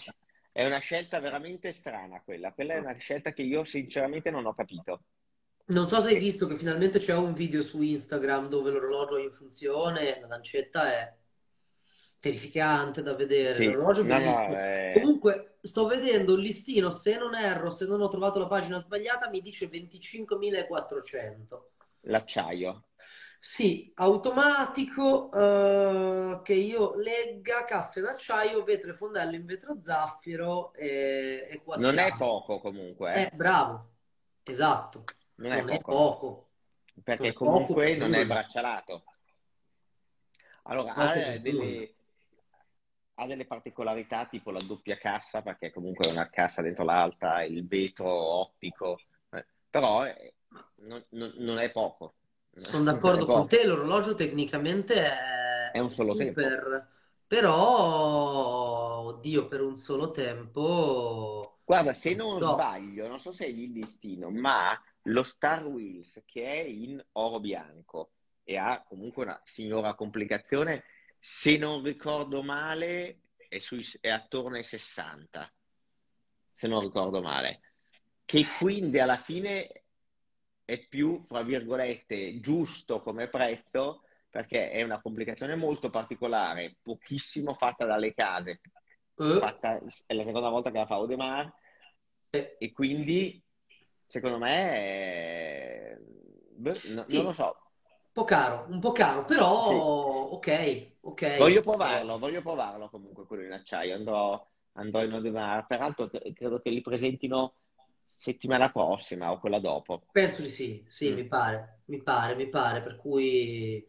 [SPEAKER 2] è, una, scelta veramente strana quella. Quella è una scelta che io sinceramente non ho capito.
[SPEAKER 1] Non so se hai visto che finalmente c'è un video su Instagram dove l'orologio è in funzione, la lancetta è terrificante da vedere. Sì. L'orologio è bellissimo. No, è... Comunque, sto vedendo il listino, se non erro, se non ho trovato la pagina sbagliata, mi dice 25.400.
[SPEAKER 2] L'acciaio.
[SPEAKER 1] Sì, automatico eh, che io legga casse d'acciaio, vetro e fondello in vetro zaffiro e, e quasi.
[SPEAKER 2] Non è poco comunque.
[SPEAKER 1] Eh. eh, bravo, esatto. Non, non è, poco. è, poco.
[SPEAKER 2] Perché non comunque poco, non è braccialato. Allora, ha delle, ha delle, particolarità tipo la doppia cassa, perché comunque è una cassa dentro l'altra, il vetro ottico, eh, però eh, non, non è poco.
[SPEAKER 1] Sono d'accordo con te, l'orologio tecnicamente è,
[SPEAKER 2] è un solo super, tempo.
[SPEAKER 1] Però, oddio, per un solo tempo...
[SPEAKER 2] Guarda, se non no. sbaglio, non so se è il listino, ma lo Star Wheels che è in oro bianco e ha comunque una signora complicazione, se non ricordo male, è, sui, è attorno ai 60, se non ricordo male. Che quindi alla fine è più, fra virgolette, giusto come prezzo perché è una complicazione molto particolare, pochissimo fatta dalle case. Uh. Fatta, è la seconda volta che la fa Audemars uh. e quindi secondo me è... Beh, no, sì. non lo so.
[SPEAKER 1] Un po' caro, un po' caro, però sì. ok, ok.
[SPEAKER 2] Voglio provarlo, voglio provarlo comunque quello in acciaio, andrò, andrò in Audemars. Peraltro credo che li presentino settimana prossima o quella dopo.
[SPEAKER 1] Penso di sì, sì, mm. mi pare, mi pare, mi pare, per cui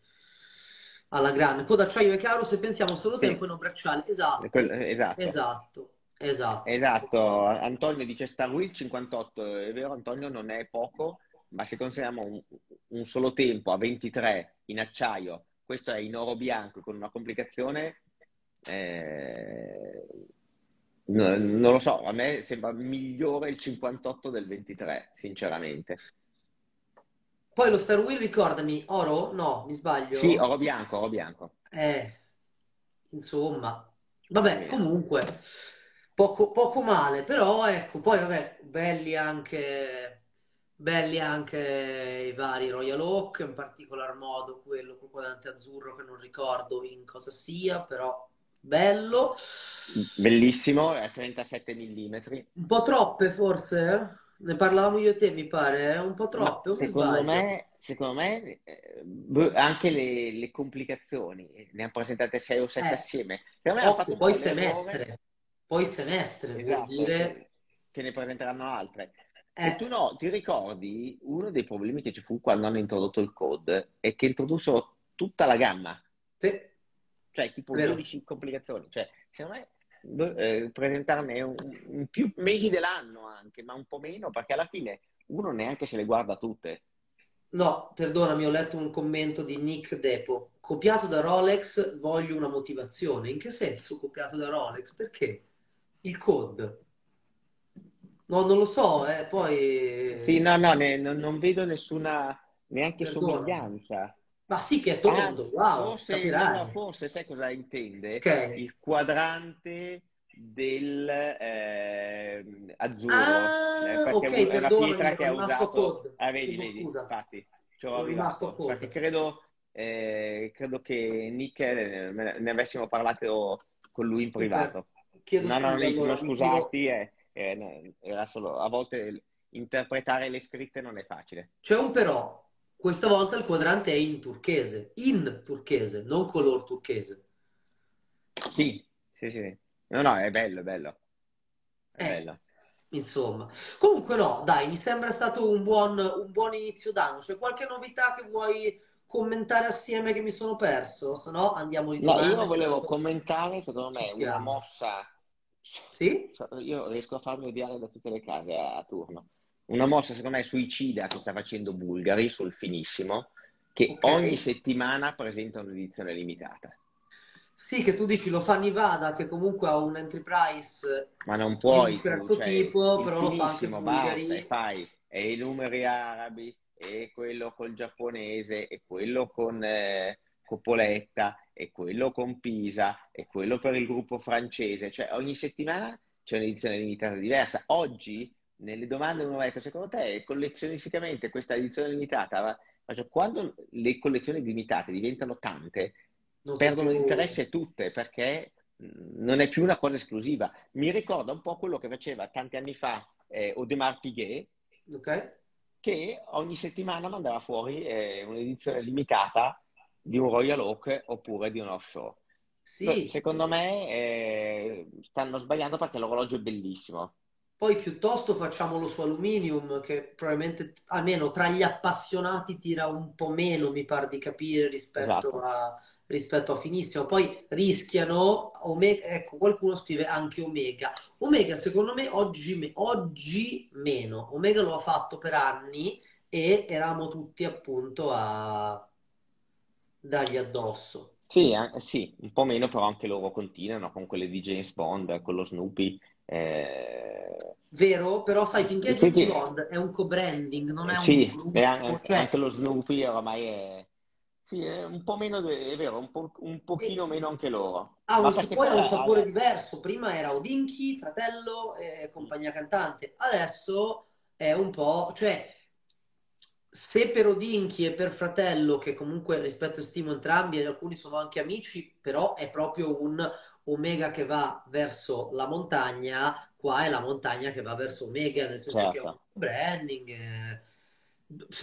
[SPEAKER 1] alla grande. Coda d'acciaio è chiaro se pensiamo solo sì. tempo e non bracciale, esatto.
[SPEAKER 2] Quello, esatto.
[SPEAKER 1] Esatto. Esatto.
[SPEAKER 2] Esatto, Antonio dice Star Wheel 58, è vero Antonio non è poco, ma se consideriamo un, un solo tempo a 23 in acciaio, questo è in oro bianco con una complicazione, eh, no, non lo so, a me sembra migliore il 58 del 23, sinceramente.
[SPEAKER 1] Poi lo Star Wheel, ricordami, oro? No, mi sbaglio?
[SPEAKER 2] Sì, oro bianco, oro bianco.
[SPEAKER 1] Eh, insomma, vabbè, comunque, poco, poco male, però ecco, poi vabbè, belli anche, belli anche i vari Royal Oak, in particolar modo quello col quadrante azzurro che non ricordo in cosa sia, però bello.
[SPEAKER 2] Bellissimo, a 37 mm.
[SPEAKER 1] Un po' troppe forse? Ne parlavamo io e te, mi pare, è un po' troppe,
[SPEAKER 2] secondo me, secondo me eh, anche le, le, complicazioni, ne ha presentate 6 o 7 eh, assieme.
[SPEAKER 1] Oh, poi semestre, poi semestre, esatto, vuol dire...
[SPEAKER 2] Che ne presenteranno altre. Eh. E tu no, ti ricordi uno dei problemi che ci fu quando hanno introdotto il code è che introdussero tutta la gamma.
[SPEAKER 1] Sì.
[SPEAKER 2] Cioè, tipo Vero. 12 complicazioni. Cioè, secondo me eh, presentarne un, un, più mesi dell'anno anche, ma un po' meno, perché alla fine uno neanche se le guarda tutte.
[SPEAKER 1] No, perdonami, ho letto un commento di Nick Depo. Copiato da Rolex, voglio una motivazione. In che senso copiato da Rolex? Perché? Il code. No, non lo so, eh, poi...
[SPEAKER 2] Sì, no, no, ne, non, non, vedo nessuna neanche Perdona. somiglianza.
[SPEAKER 1] Ma sì che è tondo, ah, wow,
[SPEAKER 2] forse, no, forse sai cosa intende?
[SPEAKER 1] Okay.
[SPEAKER 2] Il quadrante del eh, azzurro.
[SPEAKER 1] Ah, eh, perché okay, è una pietra
[SPEAKER 2] che ha usato ah, vedi, vedi, infatti ci ho arrivato perché credo, eh, credo che Nick eh, ne avessimo parlato con lui in privato.
[SPEAKER 1] chiedo no,
[SPEAKER 2] no,
[SPEAKER 1] no,
[SPEAKER 2] Nick, non scusarti eh, eh, era solo a volte interpretare le scritte non è facile.
[SPEAKER 1] C'è un però questa volta il quadrante è in turchese, in turchese, non color turchese.
[SPEAKER 2] Sì, sì, sì. No, no, è bello, è bello. È
[SPEAKER 1] eh,
[SPEAKER 2] bello.
[SPEAKER 1] Insomma, comunque no, dai, mi sembra stato un buon, un buon inizio d'anno. C'è qualche novità che vuoi commentare assieme che mi sono perso? Se no andiamo di
[SPEAKER 2] No, io volevo commentare, secondo me, una mossa...
[SPEAKER 1] Sì?
[SPEAKER 2] Io riesco a farmi odiare da tutte le case a, a turno una mossa secondo me suicida che sta facendo Bulgari sul finissimo, che okay. ogni settimana presenta un'edizione limitata.
[SPEAKER 1] Sì, che tu dici lo fa Nivada, che comunque ha un entry price
[SPEAKER 2] Ma non puoi,
[SPEAKER 1] di un certo tu, cioè, tipo, però lo fa anche Bulgari.
[SPEAKER 2] Basta, e fai, e i numeri arabi, e quello col giapponese, e quello con eh, Coppoletta, e quello con Pisa, e quello per il gruppo francese. Cioè ogni settimana c'è un'edizione limitata diversa. Oggi nelle domande uno ha detto, secondo te collezionisticamente questa edizione limitata, cioè, quando le collezioni limitate diventano tante, non perdono più... interesse tutte perché non è più una cosa esclusiva. Mi ricorda un po' quello che faceva tanti anni fa eh, Audemars Piguet,
[SPEAKER 1] okay.
[SPEAKER 2] che ogni settimana mandava fuori eh, un'edizione limitata di un Royal Oak oppure di un offshore.
[SPEAKER 1] Sì.
[SPEAKER 2] Secondo me eh, stanno sbagliando perché l'orologio è bellissimo.
[SPEAKER 1] Poi piuttosto facciamolo su aluminium, che probabilmente almeno tra gli appassionati tira un po' meno, mi pare di capire, rispetto, esatto. a, rispetto a finissimo. Poi rischiano, Omega, ecco, qualcuno scrive anche Omega. Omega secondo me oggi, oggi meno. Omega lo ha fatto per anni e eravamo tutti appunto a dargli addosso.
[SPEAKER 2] Sì, eh, sì, un po' meno, però anche loro continuano con quelle di James Bond, con lo Snoopy. Eh...
[SPEAKER 1] Vero, però sai, finché James quindi... Bond è un co-branding, non è
[SPEAKER 2] sì, un
[SPEAKER 1] gruppo,
[SPEAKER 2] anche, anche lo Snoopy oramai è... Sì, è un po' meno, è vero, un, po', un pochino e... meno anche loro.
[SPEAKER 1] Ah, un, poi ha un sapore diverso, prima era Odinchi, fratello e compagnia cantante, adesso è un po', cioè se per Odinchi e per Fratello, che comunque rispetto e stimo entrambi, e alcuni sono anche amici, però è proprio un Omega che va verso la montagna, qua è la montagna che va verso Omega, nel senso certo. che è un branding. Eh,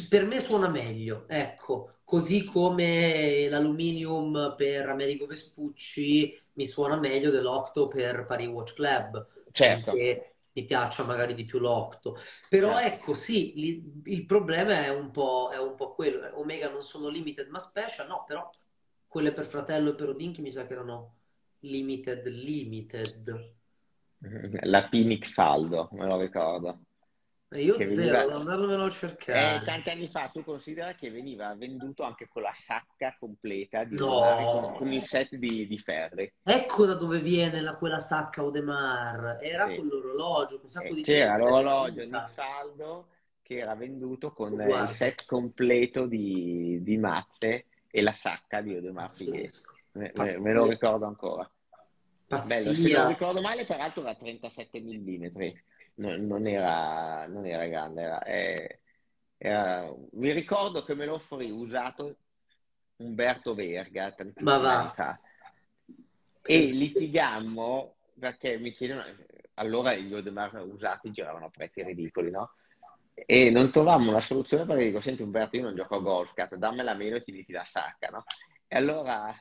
[SPEAKER 1] per me suona meglio, ecco, così come l'aluminium per Amerigo Vespucci mi suona meglio dell'Octo per Paris Watch Club.
[SPEAKER 2] Certo.
[SPEAKER 1] Perché mi piaccia magari di più l'Octo. Però certo. ecco, sì, li, il problema è un, è un, po', quello. Omega non sono limited ma special, no, però quelle per Fratello e per Odinchi mi sa che erano limited limited.
[SPEAKER 2] La Pinic Faldo, me lo ricordo.
[SPEAKER 1] E io
[SPEAKER 2] Che
[SPEAKER 1] zero,
[SPEAKER 2] veniva...
[SPEAKER 1] andarmelo a
[SPEAKER 2] Eh,
[SPEAKER 1] cercare.
[SPEAKER 2] tanti anni fa, tu considera che veniva venduto anche con la sacca completa di Audemars con, con il
[SPEAKER 1] No!
[SPEAKER 2] set di, di ferri.
[SPEAKER 1] Ecco da dove viene la, quella sacca Audemars. Era
[SPEAKER 2] Sì.
[SPEAKER 1] con l'orologio, con un sacco
[SPEAKER 2] E
[SPEAKER 1] di
[SPEAKER 2] c'era
[SPEAKER 1] di
[SPEAKER 2] l'orologio
[SPEAKER 1] punta.
[SPEAKER 2] Faldo che era venduto con eh, il
[SPEAKER 1] Guarda,
[SPEAKER 2] set completo di, di matte e la sacca di Audemars Piguet.
[SPEAKER 1] pazzesco.
[SPEAKER 2] Me, me- me lo ricordo ancora. Bello, se non ricordo male, peraltro era 37 mm, non, non era, non era grande. Era, eh, era- Mi ricordo che me lo offrì usato Umberto Verga tantissimi anni fa e litigammo perché mi chiedono, allora gli Audemars usati giravano a prezzi ridicoli, no? E non trovammo una soluzione perché dico, senti Umberto, io non gioco a golf, cazzo, dammela meno e ti metti la sacca, no? E allora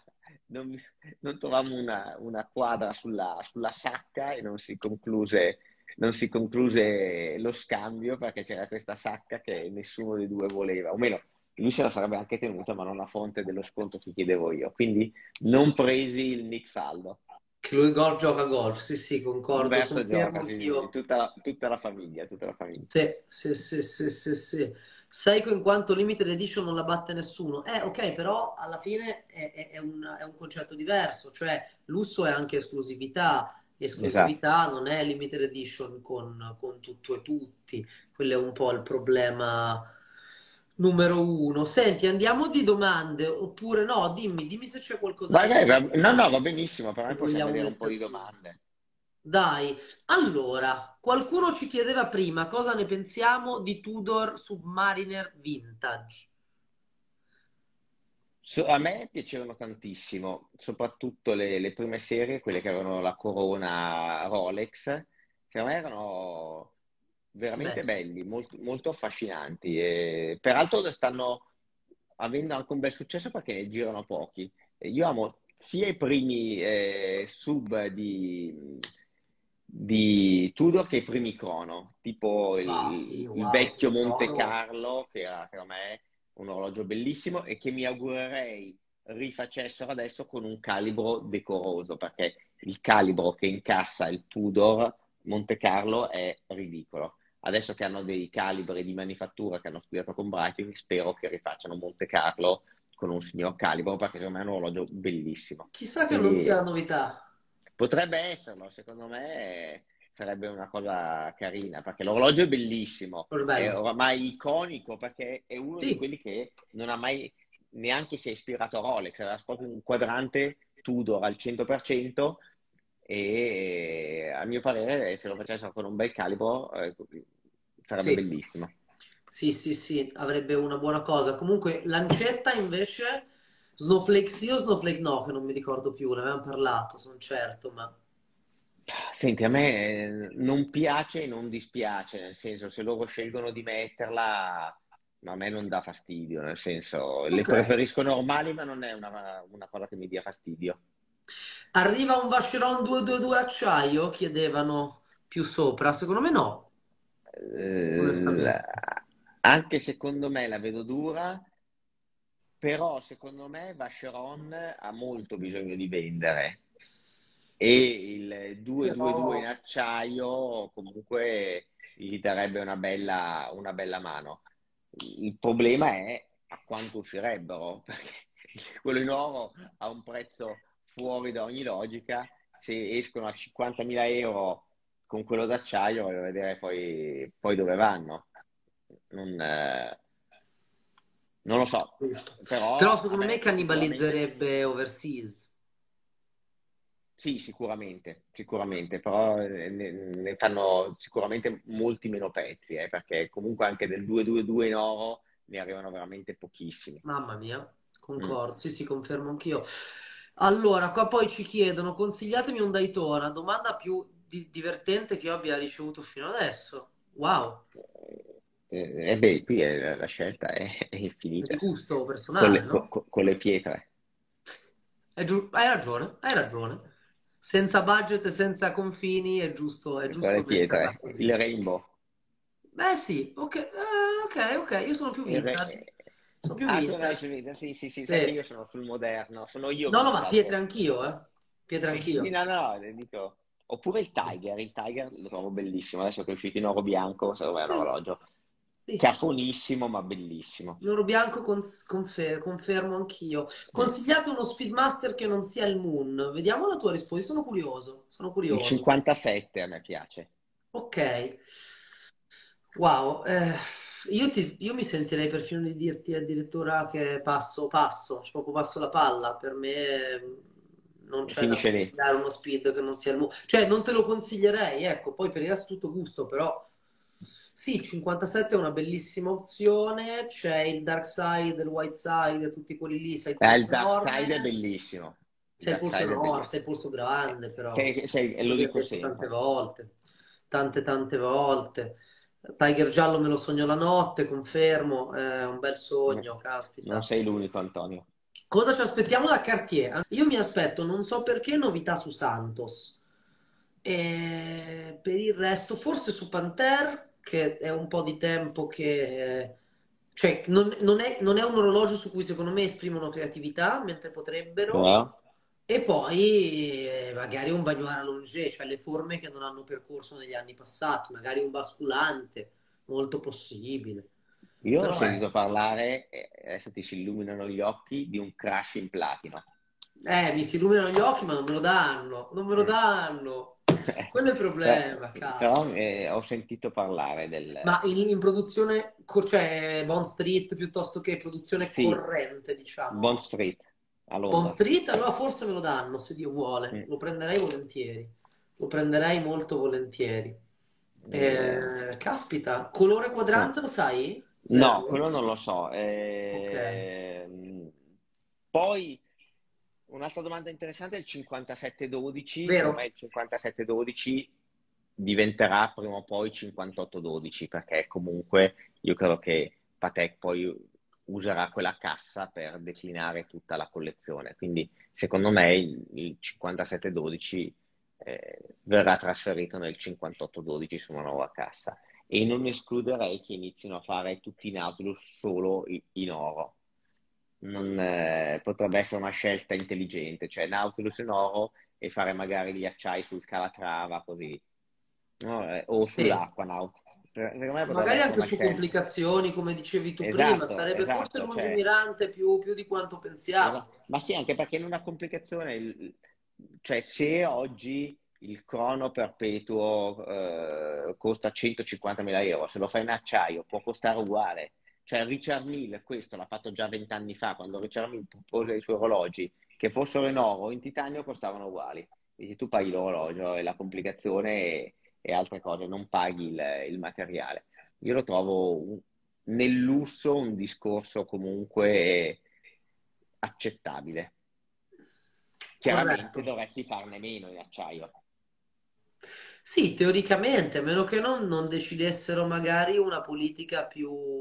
[SPEAKER 2] non, non trovammo una, una quadra sulla, sulla sacca e non si concluse, non si concluse lo scambio perché c'era questa sacca che nessuno dei due voleva, o meno, lui se la sarebbe anche tenuta, ma non a fronte dello sconto che chiedevo io. Quindi non presi il Nick Faldo.
[SPEAKER 1] Che lui golf gioca a golf, sì, sì, concordo,
[SPEAKER 2] gioca, sì, tutta, tutta la famiglia, tutta la famiglia.
[SPEAKER 1] Sì, sì, sì, sì, sì, sì. Seiko in quanto limited edition non la batte nessuno. Eh, ok, però alla fine è, è- è un, è un concetto diverso, cioè lusso è anche esclusività.
[SPEAKER 2] Esatto.
[SPEAKER 1] Esclusività non è limited edition con, con tutto e tutti. Quello è un po' il problema numero uno. Senti, andiamo di domande, oppure no, dimmi, dimmi se c'è
[SPEAKER 2] Vai,
[SPEAKER 1] qualcos'altro
[SPEAKER 2] vai, va- no, no, va benissimo, però noi possiamo vedere un po' di domande.
[SPEAKER 1] Dai, allora, qualcuno ci chiedeva prima cosa ne pensiamo di Tudor Submariner Vintage.
[SPEAKER 2] So- a me piacevano tantissimo, soprattutto le, le prime serie, quelle che avevano la corona Rolex, che a me erano veramente
[SPEAKER 1] Beh,
[SPEAKER 2] belli, molto, molto affascinanti. E, peraltro stanno avendo anche un bel successo perché ne girano pochi. Io amo sia i primi eh, sub di, di Tudor che i primi Chrono, tipo
[SPEAKER 1] ah
[SPEAKER 2] il,
[SPEAKER 1] sì,
[SPEAKER 2] il
[SPEAKER 1] wow,
[SPEAKER 2] vecchio Monte. Carlo, che era per me un orologio bellissimo e che mi augurerei rifacessero adesso con un calibro decoroso, perché il calibro che incassa il Tudor Monte Carlo è ridicolo. Adesso che hanno dei calibri di manifattura che hanno studiato con Breitling, spero che rifacciano Monte Carlo con un signor calibro, perché secondo me è un orologio bellissimo.
[SPEAKER 1] Chissà che non sia
[SPEAKER 2] Quindi
[SPEAKER 1] la novità.
[SPEAKER 2] Potrebbe esserlo, secondo me sarebbe una cosa carina, perché l'orologio è bellissimo, è oramai iconico, perché è uno di
[SPEAKER 1] Sì,
[SPEAKER 2] quelli che non ha mai neanche si è ispirato a Rolex, aveva proprio un quadrante Tudor al 100% e a mio parere se lo facessero con un bel calibro eh, sarebbe
[SPEAKER 1] sì,
[SPEAKER 2] bellissimo.
[SPEAKER 1] sì, sì, sì, avrebbe una buona cosa. Comunque, Lancetta invece, Snowflake sì o Snowflake no, che non mi ricordo più, ne avevamo parlato, sono certo, ma...
[SPEAKER 2] Senti, a me eh, non piace e non dispiace, nel senso se loro scelgono di metterla, a me non dà fastidio, nel senso le
[SPEAKER 1] Ok.
[SPEAKER 2] preferisco normali, ma non è una, una cosa che mi dia fastidio.
[SPEAKER 1] Arriva un Vacheron 222 acciaio? Chiedevano più sopra. Secondo me no,
[SPEAKER 2] Eh, anche secondo me la vedo dura, però secondo me Vacheron ha molto bisogno di vendere e il 222 in acciaio comunque gli darebbe una bella, una bella mano. Il problema è a quanto uscirebbero, perché quello in oro ha un prezzo fuori da ogni logica. Se escono a 50.000 euro con quello d'acciaio, voglio vedere poi, poi dove vanno. Non, eh, non lo so, però
[SPEAKER 1] Però secondo me cannibalizzerebbe Overseas.
[SPEAKER 2] sì, sicuramente, sicuramente, però eh, ne, ne fanno sicuramente molti meno pezzi, eh, perché comunque anche del 222 in oro ne arrivano veramente pochissimi.
[SPEAKER 1] Mamma mia,
[SPEAKER 2] Mm.
[SPEAKER 1] concordo. Sì, sì, confermo anch'io. Allora, qua poi ci chiedono, consigliatemi un Daytona, domanda più di- divertente che io abbia ricevuto fino adesso. Wow,
[SPEAKER 2] Eh, eh, beh, qui è- la scelta è, è
[SPEAKER 1] è di
[SPEAKER 2] infinita,
[SPEAKER 1] gusto
[SPEAKER 2] con
[SPEAKER 1] personale,
[SPEAKER 2] le,
[SPEAKER 1] no?
[SPEAKER 2] co- con le pietre.
[SPEAKER 1] Giu- hai ragione, hai ragione. Senza budget e senza confini è giusto, è
[SPEAKER 2] Con
[SPEAKER 1] giusto
[SPEAKER 2] le
[SPEAKER 1] metterla
[SPEAKER 2] pietre,
[SPEAKER 1] così.
[SPEAKER 2] il rainbow.
[SPEAKER 1] Beh sì, ok, eh, ok, ok, io sono più vintage. Sono più
[SPEAKER 2] Ah,
[SPEAKER 1] vintage.
[SPEAKER 2] sì, sì, sì,
[SPEAKER 1] Sì.
[SPEAKER 2] io sono sul moderno, sono io
[SPEAKER 1] No, no, ma pietre anch'io, eh. Pietre
[SPEAKER 2] Sì, sì,
[SPEAKER 1] anch'io.
[SPEAKER 2] no, no, le dico, Oppure il Tiger, il Tiger lo trovo bellissimo, adesso che è uscito in oro bianco, se è un orologio.
[SPEAKER 1] Sì.
[SPEAKER 2] Cafonissimo, ma bellissimo.
[SPEAKER 1] L'oro bianco cons- confer- confermo anch'io. Consigliate uno Speedmaster che non sia il Moon. Vediamo la tua risposta, sono curioso. Sono
[SPEAKER 2] Il
[SPEAKER 1] curioso.
[SPEAKER 2] 57 a me piace.
[SPEAKER 1] Ok. Wow, eh, io, ti- io mi sentirei perfino di dirti addirittura che passo, passo, cioè proprio passo la palla. Per me eh, non c'è da
[SPEAKER 2] Finisce lì.
[SPEAKER 1] consigliare uno speed che non sia il Moon. Cioè, non te lo consiglierei, ecco, poi per il resto tutto gusto, però sì, 57 è una bellissima opzione. C'è il Dark Side, il White Side, tutti quelli lì, sai, il
[SPEAKER 2] Eh, il Dark Side è bellissimo.
[SPEAKER 1] Sei il polso enorme, sei il polso grande, però
[SPEAKER 2] Sei- sei- e lo dico
[SPEAKER 1] detto tante
[SPEAKER 2] sempre.
[SPEAKER 1] volte, tante tante volte. Tiger Giallo me lo sogno la notte, confermo, è un bel sogno,
[SPEAKER 2] Non
[SPEAKER 1] caspita.
[SPEAKER 2] sei l'unico, Antonio.
[SPEAKER 1] Cosa ci aspettiamo da Cartier? Io mi aspetto, non so perché, novità su Santos. E per il resto, forse su Panther, che è un po' di tempo che... Cioè, non, non è, non è un orologio su cui secondo me esprimono creatività, mentre potrebbero.
[SPEAKER 2] Vero?
[SPEAKER 1] E poi eh, magari un bagnolare allongé, cioè le forme che non hanno percorso negli anni passati, magari un basculante, molto possibile.
[SPEAKER 2] Io ho
[SPEAKER 1] Però
[SPEAKER 2] sentito
[SPEAKER 1] è...
[SPEAKER 2] parlare, e adesso ti si illuminano gli occhi, di un crash in platino.
[SPEAKER 1] Eh, mi si illuminano gli occhi, ma non me lo danno, non me lo
[SPEAKER 2] Mm.
[SPEAKER 1] danno. Quello è il
[SPEAKER 2] Però,
[SPEAKER 1] problema,
[SPEAKER 2] però,
[SPEAKER 1] caspita.
[SPEAKER 2] eh, ho sentito parlare del...
[SPEAKER 1] Ma in, in produzione, cioè Bond Street piuttosto che produzione
[SPEAKER 2] Sì,
[SPEAKER 1] corrente, diciamo.
[SPEAKER 2] Bond Street
[SPEAKER 1] Bond. Street, allora forse me lo danno, se Dio vuole.
[SPEAKER 2] Mm.
[SPEAKER 1] Lo prenderei volentieri. Lo prenderei molto volentieri.
[SPEAKER 2] Eh,
[SPEAKER 1] Eh, caspita, colore quadrante lo sai?
[SPEAKER 2] No,
[SPEAKER 1] Zero?
[SPEAKER 2] quello non lo so.
[SPEAKER 1] Ok,
[SPEAKER 2] Ehm, poi un'altra domanda interessante è il 5712. Secondo
[SPEAKER 1] vero?
[SPEAKER 2] me il 5712 diventerà prima o poi 5812 perché comunque io credo che Patek poi userà quella cassa per declinare tutta la collezione. Quindi secondo me il, il 5712 eh, verrà trasferito nel 5812 su una nuova cassa e non escluderei che inizino a fare tutti i Nautilus solo i- in oro. Non, eh, potrebbe essere una scelta intelligente, cioè Nautilus in oro e fare magari gli acciai sul Calatrava così, no? Eh, o
[SPEAKER 1] Sì.
[SPEAKER 2] sull'acqua Nautilus.
[SPEAKER 1] Magari anche su
[SPEAKER 2] scelta.
[SPEAKER 1] complicazioni, come dicevi tu prima,
[SPEAKER 2] Esatto,
[SPEAKER 1] sarebbe forse
[SPEAKER 2] esatto, cioè,
[SPEAKER 1] lungimirante più, più di quanto pensiamo.
[SPEAKER 2] esatto. Ma sì, anche perché in una complicazione, il- cioè se oggi il crono perpetuo eh, costa 150.000 euro, se lo fai in acciaio può costare uguale. Cioè Richard Mille questo l'ha fatto già vent'anni fa, quando Richard Mille propose i suoi orologi, che fossero in oro o in titanio costavano uguali. Quindi tu paghi l'orologio e la complicazione e, e altre cose, non paghi il, il materiale. Io lo trovo un- nel lusso un discorso comunque accettabile. Chiaramente
[SPEAKER 1] Corretto.
[SPEAKER 2] dovresti farne meno in acciaio.
[SPEAKER 1] Sì, teoricamente, a meno che non, non decidessero magari una politica più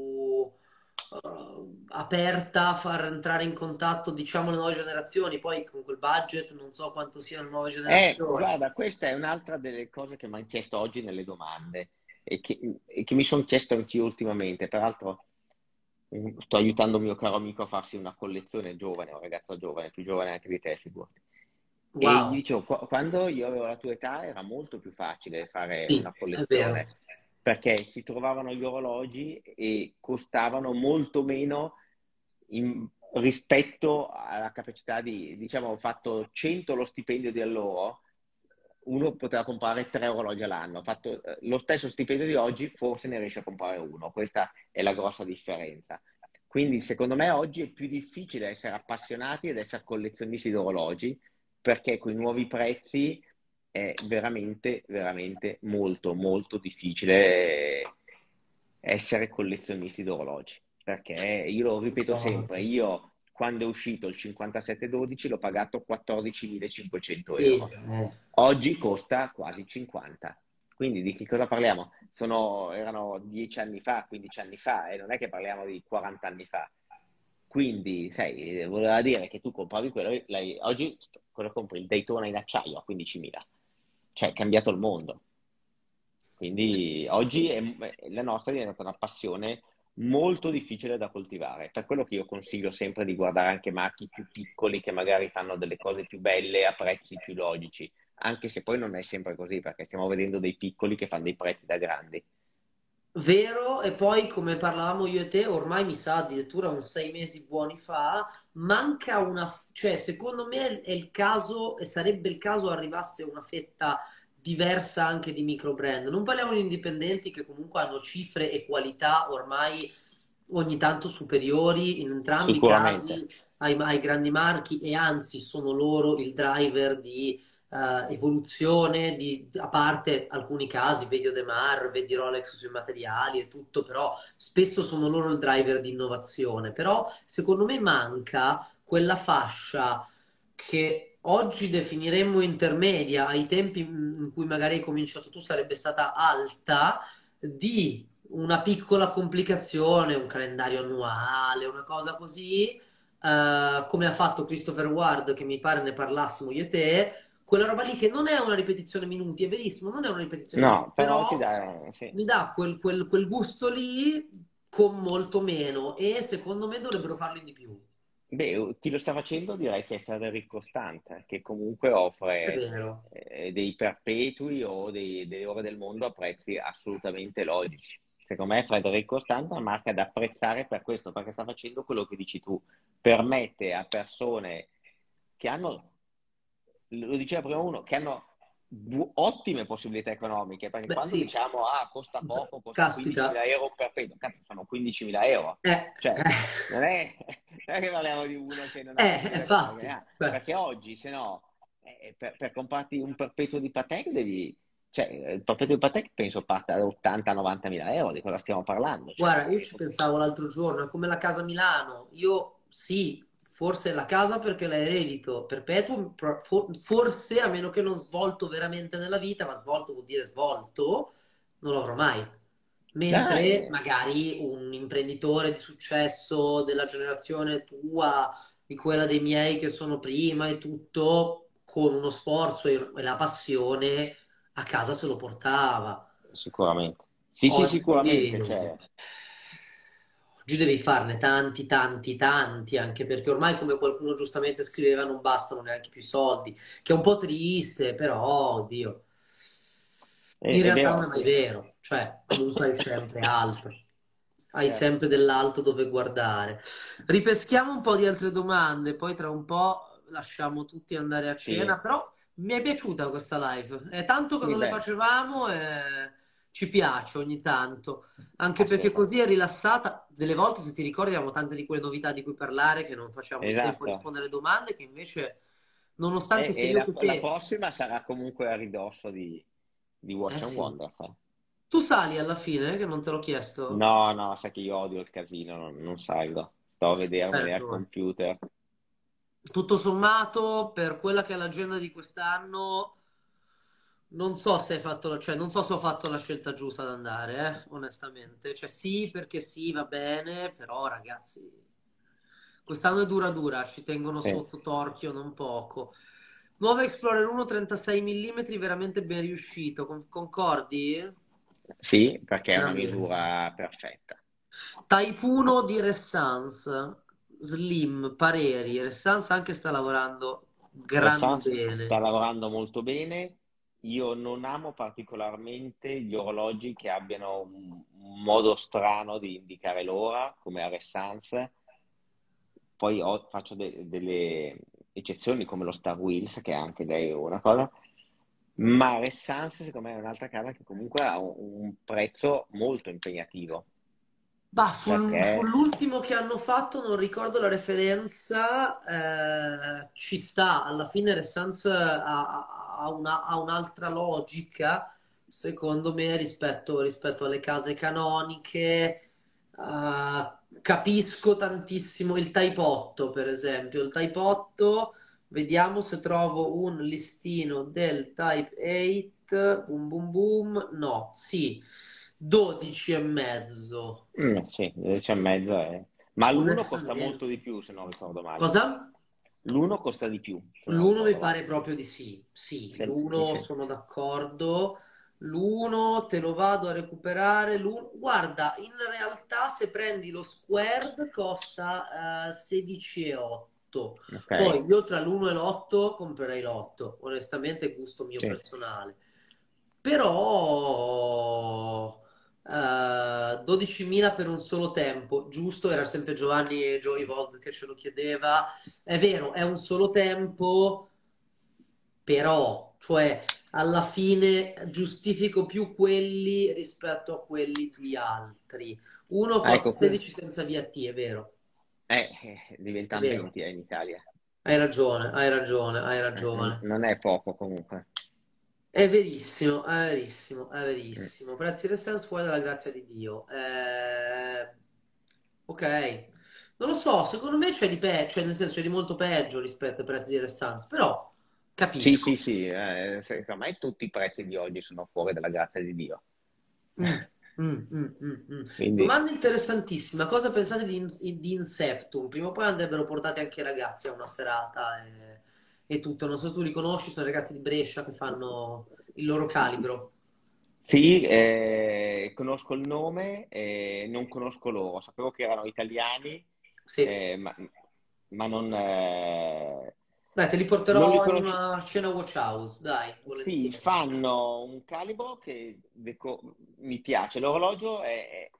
[SPEAKER 1] eh, aperta a far entrare in contatto, diciamo, le nuove generazioni. Poi con quel budget non so quanto siano nuove
[SPEAKER 2] Eh,
[SPEAKER 1] generazioni.
[SPEAKER 2] guarda, questa è un'altra delle cose che mi hanno chiesto oggi nelle domande e che, e che mi sono chiesto anch'io ultimamente. Peraltro, mm, sto aiutando un mio caro amico a farsi una collezione giovane, un ragazzo giovane, più giovane anche di te, figurati. E
[SPEAKER 1] Wow,
[SPEAKER 2] dicevo, qu- quando io avevo la tua età era molto più facile fare
[SPEAKER 1] sì,
[SPEAKER 2] una collezione perché si trovavano gli orologi e costavano molto meno in- rispetto alla capacità di, diciamo, fatto 100 lo stipendio di allora, uno poteva comprare tre orologi all'anno, fatto eh, lo stesso stipendio di oggi, forse ne riesce a comprare uno, questa è la grossa differenza. Quindi secondo me oggi è più difficile essere appassionati ed essere collezionisti di orologi perché con i nuovi prezzi è veramente, veramente molto, molto difficile essere collezionisti di orologi. Perché io lo ripeto sempre, io quando è uscito il 5712 l'ho pagato 14.500
[SPEAKER 1] Sì,
[SPEAKER 2] euro.
[SPEAKER 1] eh.
[SPEAKER 2] Oggi costa quasi 50. Quindi di che cosa parliamo? Sono, erano 10 anni fa, 15 anni fa, e non è che parliamo di 40 anni fa. Quindi, sai, voleva dire che tu compravi quello, oggi cosa compri? Il Daytona in acciaio a 15.000. Cioè, cambiato il mondo. Quindi oggi è- la nostra è diventata una passione molto difficile da coltivare. Per quello che io consiglio sempre di guardare anche marchi più piccoli che magari fanno delle cose più belle a prezzi più logici. anche se poi non è sempre così, perché stiamo vedendo dei piccoli che fanno dei prezzi da grandi.
[SPEAKER 1] Vero, e poi come parlavamo io e te, ormai mi sa addirittura un sei mesi buoni fa, manca una, cioè secondo me è il caso, e sarebbe il caso arrivasse una fetta diversa anche di micro brand. Non parliamo di indipendenti che comunque hanno cifre e qualità ormai ogni tanto superiori in entrambi i casi ai, ai grandi marchi e anzi sono loro il driver di uh, evoluzione, di, a parte alcuni casi, vedi Odemar, vedi Rolex sui materiali e tutto, però spesso sono loro il driver di innovazione. Però secondo me manca quella fascia che oggi definiremmo intermedia, ai tempi in cui magari hai cominciato tu sarebbe stata alta, di una piccola complicazione, un calendario annuale, una cosa così, uh, come ha fatto Christopher Ward, che mi pare ne parlassimo io e te, quella roba lì che non è una ripetizione minuti, è verissimo, non è una ripetizione
[SPEAKER 2] no,
[SPEAKER 1] minuti,
[SPEAKER 2] però,
[SPEAKER 1] però
[SPEAKER 2] dà, sì.
[SPEAKER 1] mi dà quel, quel, quel, gusto lì con molto meno e secondo me dovrebbero farlo di più.
[SPEAKER 2] Beh, chi lo sta facendo direi che è Federico Stante, che comunque offre eh, dei perpetui o dei, delle ore del mondo a prezzi assolutamente logici. Secondo me Federico Stante è una marca da apprezzare per questo, perché sta facendo quello che dici tu, permette a persone che hanno lo diceva prima uno, che hanno bu- ottime possibilità economiche, perché Beh, quando sì. diciamo, ah, costa poco, costa Caspita. 15.000 euro per pedo, cazzo, sono 15.000 euro.
[SPEAKER 1] Eh.
[SPEAKER 2] Cioè, non è, non è, che parliamo di uno che non
[SPEAKER 1] eh, ha... Infatti,
[SPEAKER 2] eh, perché oggi, se no, eh, per, per, comprarti un perpetuo di Patek devi... Cioè, il perpetuo di Patek penso parte da 80-90 mila euro, di cosa stiamo parlando? Cioè,
[SPEAKER 1] Guarda, io ci pensavo l'altro giorno, è come la casa Milano, io sì, forse la casa perché la eredito perpetuo, forse a meno che non svolto veramente nella vita, ma svolto vuol dire svolto, non lo avrò mai. Mentre Dai. magari un imprenditore di successo della generazione tua, di quella dei miei che sono prima e tutto, con uno sforzo e la passione, a casa se lo portava.
[SPEAKER 2] Sicuramente. Sì, Oggi, sì, sicuramente. Cioè
[SPEAKER 1] Oggi devi farne tanti, tanti, tanti, anche perché ormai, come qualcuno giustamente scriveva, non bastano neanche più i soldi, che è un po' triste, però, oddio. In è, realtà è non è mai vero, cioè, comunque hai sempre altro. Hai certo. sempre dell'alto dove guardare. Ripeschiamo un po' di altre domande, poi tra un po' lasciamo tutti andare a cena, sì. però mi è piaciuta questa live. È tanto che sì, non beh. le facevamo e ci piace ogni tanto, anche perché così è rilassata. Delle volte, se ti ricordi, abbiamo tante di quelle novità di cui parlare che non facciamo esatto. tempo a rispondere alle domande, che invece, nonostante
[SPEAKER 2] e,
[SPEAKER 1] sia e
[SPEAKER 2] io
[SPEAKER 1] la,
[SPEAKER 2] te... la prossima sarà comunque a ridosso di, di Watch eh, and sì. Wonder.
[SPEAKER 1] Tu sali alla fine, che non te l'ho chiesto?
[SPEAKER 2] No, no, sai che io odio il casino, non, non salgo. Sto a vedermene al computer.
[SPEAKER 1] Tutto sommato, per quella che è l'agenda di quest'anno, non so se hai fatto, cioè, non so se ho fatto la scelta giusta ad andare, eh, onestamente. Cioè, sì, perché sì, va bene, però ragazzi, quest'anno è dura dura, ci tengono sì. sotto torchio non poco. Nuova Explorer 1 36 mm, veramente ben riuscito, Con- concordi?
[SPEAKER 2] Sì, perché è una misura perfetta.
[SPEAKER 1] Type 1 di Ressance, Slim, pareri, Ressance anche sta lavorando gran bene.
[SPEAKER 2] Sta lavorando molto bene io non amo particolarmente gli orologi che abbiano un, modo strano di indicare l'ora, come a Ressance. Poi ho, faccio de- delle eccezioni come lo Star Wheels, che è anche lei una cosa. Ma Ressance, secondo me, è un'altra casa che comunque ha un, un prezzo molto impegnativo.
[SPEAKER 1] Bah, sul, perché... sull'ultimo che hanno fatto, non ricordo la referenza, eh, ci sta. Alla fine Ressance ha, ha, una, ha un'altra logica, secondo me, rispetto, rispetto alle case canoniche. Uh, capisco tantissimo il Type 8, per esempio. Il Type 8, vediamo se trovo un listino del Type 8. Boom, boom, boom. No, sì, 12 e mezzo.
[SPEAKER 2] Mm, sì, 12 e mezzo è... Ma l'uno costa molto di più, se non ricordo male.
[SPEAKER 1] Cosa?
[SPEAKER 2] L'uno costa di più.
[SPEAKER 1] L'uno mi pare proprio di sì. Sì, sì l'uno sì. sono d'accordo. L'uno te lo vado a recuperare. L'uno... Guarda, in realtà se prendi lo squared costa uh, 16,8. l'otto.
[SPEAKER 2] Ok.
[SPEAKER 1] Poi io tra l'1 e l'8 comprerei l'8, onestamente gusto mio
[SPEAKER 2] Sì.
[SPEAKER 1] personale. Però eh, 12.000 per un solo tempo, giusto? Era sempre Giovanni e Joey Vold che ce lo chiedeva. È vero, è un solo tempo, però, cioè alla fine giustifico più quelli rispetto a quelli di altri. Uno
[SPEAKER 2] Ah,
[SPEAKER 1] costa
[SPEAKER 2] ecco, qui
[SPEAKER 1] 16 senza VAT, è vero,
[SPEAKER 2] eh, eh, diventa
[SPEAKER 1] è vero.
[SPEAKER 2] 20 eh, in Italia.
[SPEAKER 1] Hai ragione, hai ragione, hai
[SPEAKER 2] Eh,
[SPEAKER 1] ragione.
[SPEAKER 2] non è poco comunque.
[SPEAKER 1] È verissimo, è verissimo, è
[SPEAKER 2] Mm.
[SPEAKER 1] verissimo. Prezzi del senso fuori dalla grazia di Dio. Eh, ok, non lo so, secondo me c'è di peggio, cioè nel senso c'è di molto peggio rispetto ai prezzi di Renaissance, però
[SPEAKER 2] Sì,
[SPEAKER 1] capisco.
[SPEAKER 2] sì, sì, eh, secondo me tutti i prezzi di oggi sono fuori dalla grazia di Dio.
[SPEAKER 1] Mm, mm, mm, mm, mm.
[SPEAKER 2] Quindi
[SPEAKER 1] Domanda interessantissima, cosa pensate di, di Inceptum? Prima o poi andrebbero portati anche i ragazzi a una serata e, e tutto. Non so se tu li conosci, sono ragazzi di Brescia che fanno il loro calibro.
[SPEAKER 2] sì, eh, conosco il nome, eh, non conosco loro. Sapevo che erano italiani,
[SPEAKER 1] Sì.
[SPEAKER 2] eh, ma, ma non, eh,
[SPEAKER 1] Beh, te li
[SPEAKER 2] li
[SPEAKER 1] porterò in
[SPEAKER 2] conosco.
[SPEAKER 1] una scena watch house, dai,
[SPEAKER 2] Sì, fanno un calibro che deco- mi piace. L'orologio è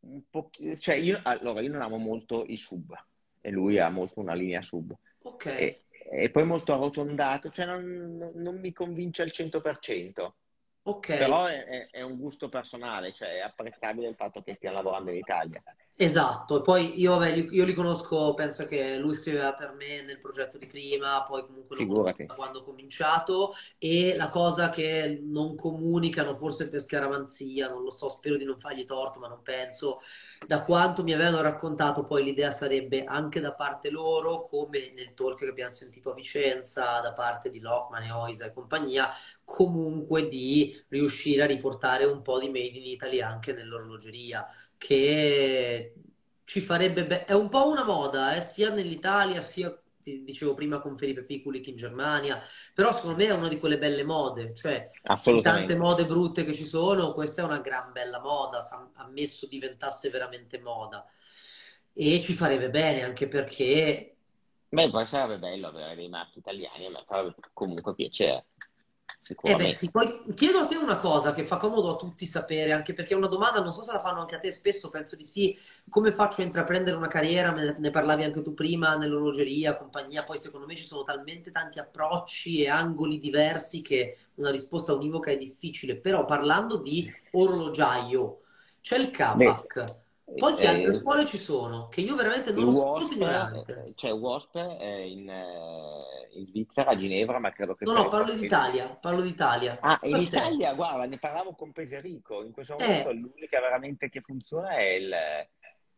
[SPEAKER 2] è un po', cioè io, allora, io non amo molto i sub e lui ha molto una linea sub
[SPEAKER 1] Ok,
[SPEAKER 2] e, e poi molto arrotondato, cioè non, non mi convince al 100%,
[SPEAKER 1] ok.
[SPEAKER 2] però è, è- è un gusto personale, cioè è apprezzabile il fatto che stiano lavorando in Italia.
[SPEAKER 1] Esatto, poi io, vabbè, li, io li conosco, penso che lui scriveva per me nel progetto di prima, poi comunque lo conosco da quando ho cominciato e la cosa che non comunicano, forse per scaramanzia, non lo so, spero di non fargli torto, ma non penso, da quanto mi avevano raccontato, poi l'idea sarebbe anche da parte loro, come nel talk che abbiamo sentito a Vicenza, da parte di Lockman e Oisa e compagnia, comunque di riuscire a riportare un po' di Made in Italy anche nell'orologeria che ci farebbe be- è un po' una moda, eh, sia nell'Italia sia ti dicevo prima con Felipe Piccoli che in Germania, però secondo me è una di quelle belle mode, cioè tante mode brutte che ci sono, questa è una gran bella moda, ammesso diventasse veramente moda. E ci farebbe bene anche perché
[SPEAKER 2] Beh, poi sarebbe bello avere dei marchi italiani, a me farebbe comunque piacere,
[SPEAKER 1] Eh beh,
[SPEAKER 2] sicuramente.
[SPEAKER 1] sì, poi chiedo a te una cosa che fa comodo a tutti sapere, anche perché è una domanda, non so se la fanno anche a te spesso, penso di sì, come faccio a intraprendere una carriera, ne parlavi anche tu prima, nell'orologeria, compagnia, poi secondo me ci sono talmente tanti approcci e angoli diversi che una risposta univoca è difficile, però parlando di orologiaio, c'è il
[SPEAKER 2] Beh,
[SPEAKER 1] CAPAC, poi che altre
[SPEAKER 2] eh,
[SPEAKER 1] scuole ci sono, che io veramente non lo so,
[SPEAKER 2] WASP, eh, c'è WASP eh, in, eh, in Svizzera, a Ginevra, ma credo che
[SPEAKER 1] No, no, parlo d'Italia, parlo d'Italia.
[SPEAKER 2] Ah, in
[SPEAKER 1] c'è?
[SPEAKER 2] Italia, guarda, ne parlavo con Peserico, in questo momento
[SPEAKER 1] Eh,
[SPEAKER 2] l'unica veramente che funziona è il,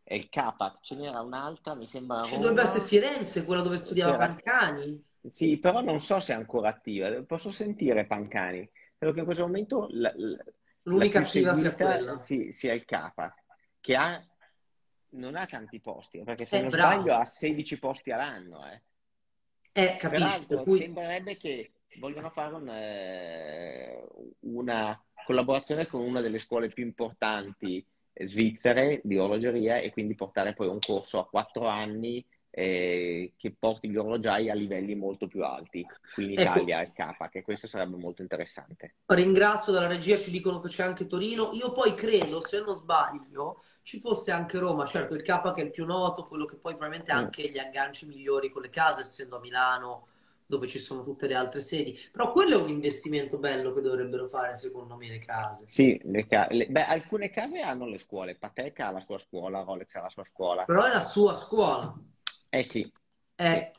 [SPEAKER 2] è il CAPAC, ce n'era un'altra, mi sembra
[SPEAKER 1] ci dovrebbe essere Firenze, quella dove studiava. Pancani.
[SPEAKER 2] Sì, però non so se è ancora attiva, posso sentire Pancani, credo che in questo momento la, la-
[SPEAKER 1] L'unica attiva sia quella.
[SPEAKER 2] sì, sia il CAPAC, che ha, non ha tanti posti, perché se
[SPEAKER 1] Eh,
[SPEAKER 2] non sbaglio
[SPEAKER 1] bravo.
[SPEAKER 2] ha 16 posti all'anno, eh.
[SPEAKER 1] Eh,
[SPEAKER 2] Peraltro
[SPEAKER 1] cui
[SPEAKER 2] sembrerebbe che vogliono fare un, eh, una collaborazione con una delle scuole più importanti svizzere di orologeria e quindi portare poi un corso a quattro anni eh, che porti gli orologiai a livelli molto più alti qui in
[SPEAKER 1] ecco,
[SPEAKER 2] Italia, il CAPA, che questo sarebbe molto interessante.
[SPEAKER 1] ringrazio dalla regia, ci dicono che c'è anche Torino. Io poi credo, se non sbaglio, ci fosse anche Roma. Certo, il K che è il più noto, quello che poi probabilmente ha
[SPEAKER 2] Mm.
[SPEAKER 1] anche gli agganci migliori con le case, essendo a Milano, dove ci sono tutte le altre sedi. Però quello è un investimento bello che dovrebbero fare, secondo me, le case.
[SPEAKER 2] Sì, le ca- le- beh, alcune case hanno le scuole, Patek ha la sua scuola, Rolex ha la sua scuola.
[SPEAKER 1] Però è la sua scuola,
[SPEAKER 2] Eh sì,
[SPEAKER 1] è,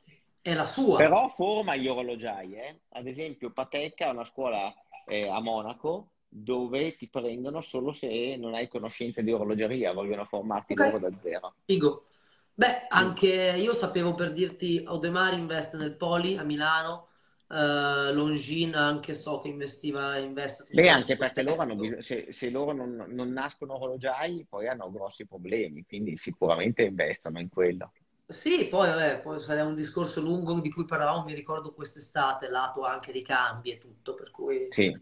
[SPEAKER 1] è la sua.
[SPEAKER 2] Però forma gli orologiai, eh. Ad esempio, Patek ha una scuola eh, a Monaco dove ti prendono solo se non hai conoscenze di orologeria, vogliono formarti
[SPEAKER 1] Ok,
[SPEAKER 2] loro da zero.
[SPEAKER 1] figo. Beh, anche io sapevo per dirti, Audemars investe nel Poli a Milano, eh, Longines anche so che investiva, investe
[SPEAKER 2] Beh, anche perché loro hanno bisogno, se, se loro non, non nascono orologiai, poi hanno grossi problemi, quindi sicuramente investono in quello.
[SPEAKER 1] Sì, poi vabbè, poi sarà un discorso lungo di cui parlavamo, mi ricordo quest'estate, lato anche di cambi e tutto, per cui
[SPEAKER 2] Sì.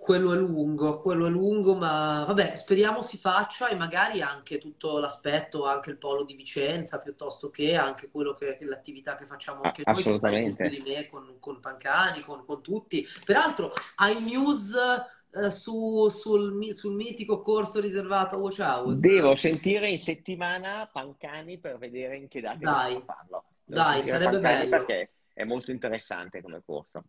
[SPEAKER 1] Quello è lungo, quello è lungo, ma vabbè, speriamo si faccia e magari anche tutto l'aspetto, anche il polo di Vicenza, piuttosto che anche quello che, l'attività che facciamo anche
[SPEAKER 2] Ah,
[SPEAKER 1] noi,
[SPEAKER 2] assolutamente.
[SPEAKER 1] di me con, con Pancani, con, con tutti. Peraltro, hai news eh, su- sul, sul mitico corso riservato a Watch House?
[SPEAKER 2] Devo sentire in settimana Pancani per vedere in che date
[SPEAKER 1] Dai,
[SPEAKER 2] farlo. Devo
[SPEAKER 1] dai, sarebbe
[SPEAKER 2] Pancani
[SPEAKER 1] bello.
[SPEAKER 2] perché è molto interessante come corso.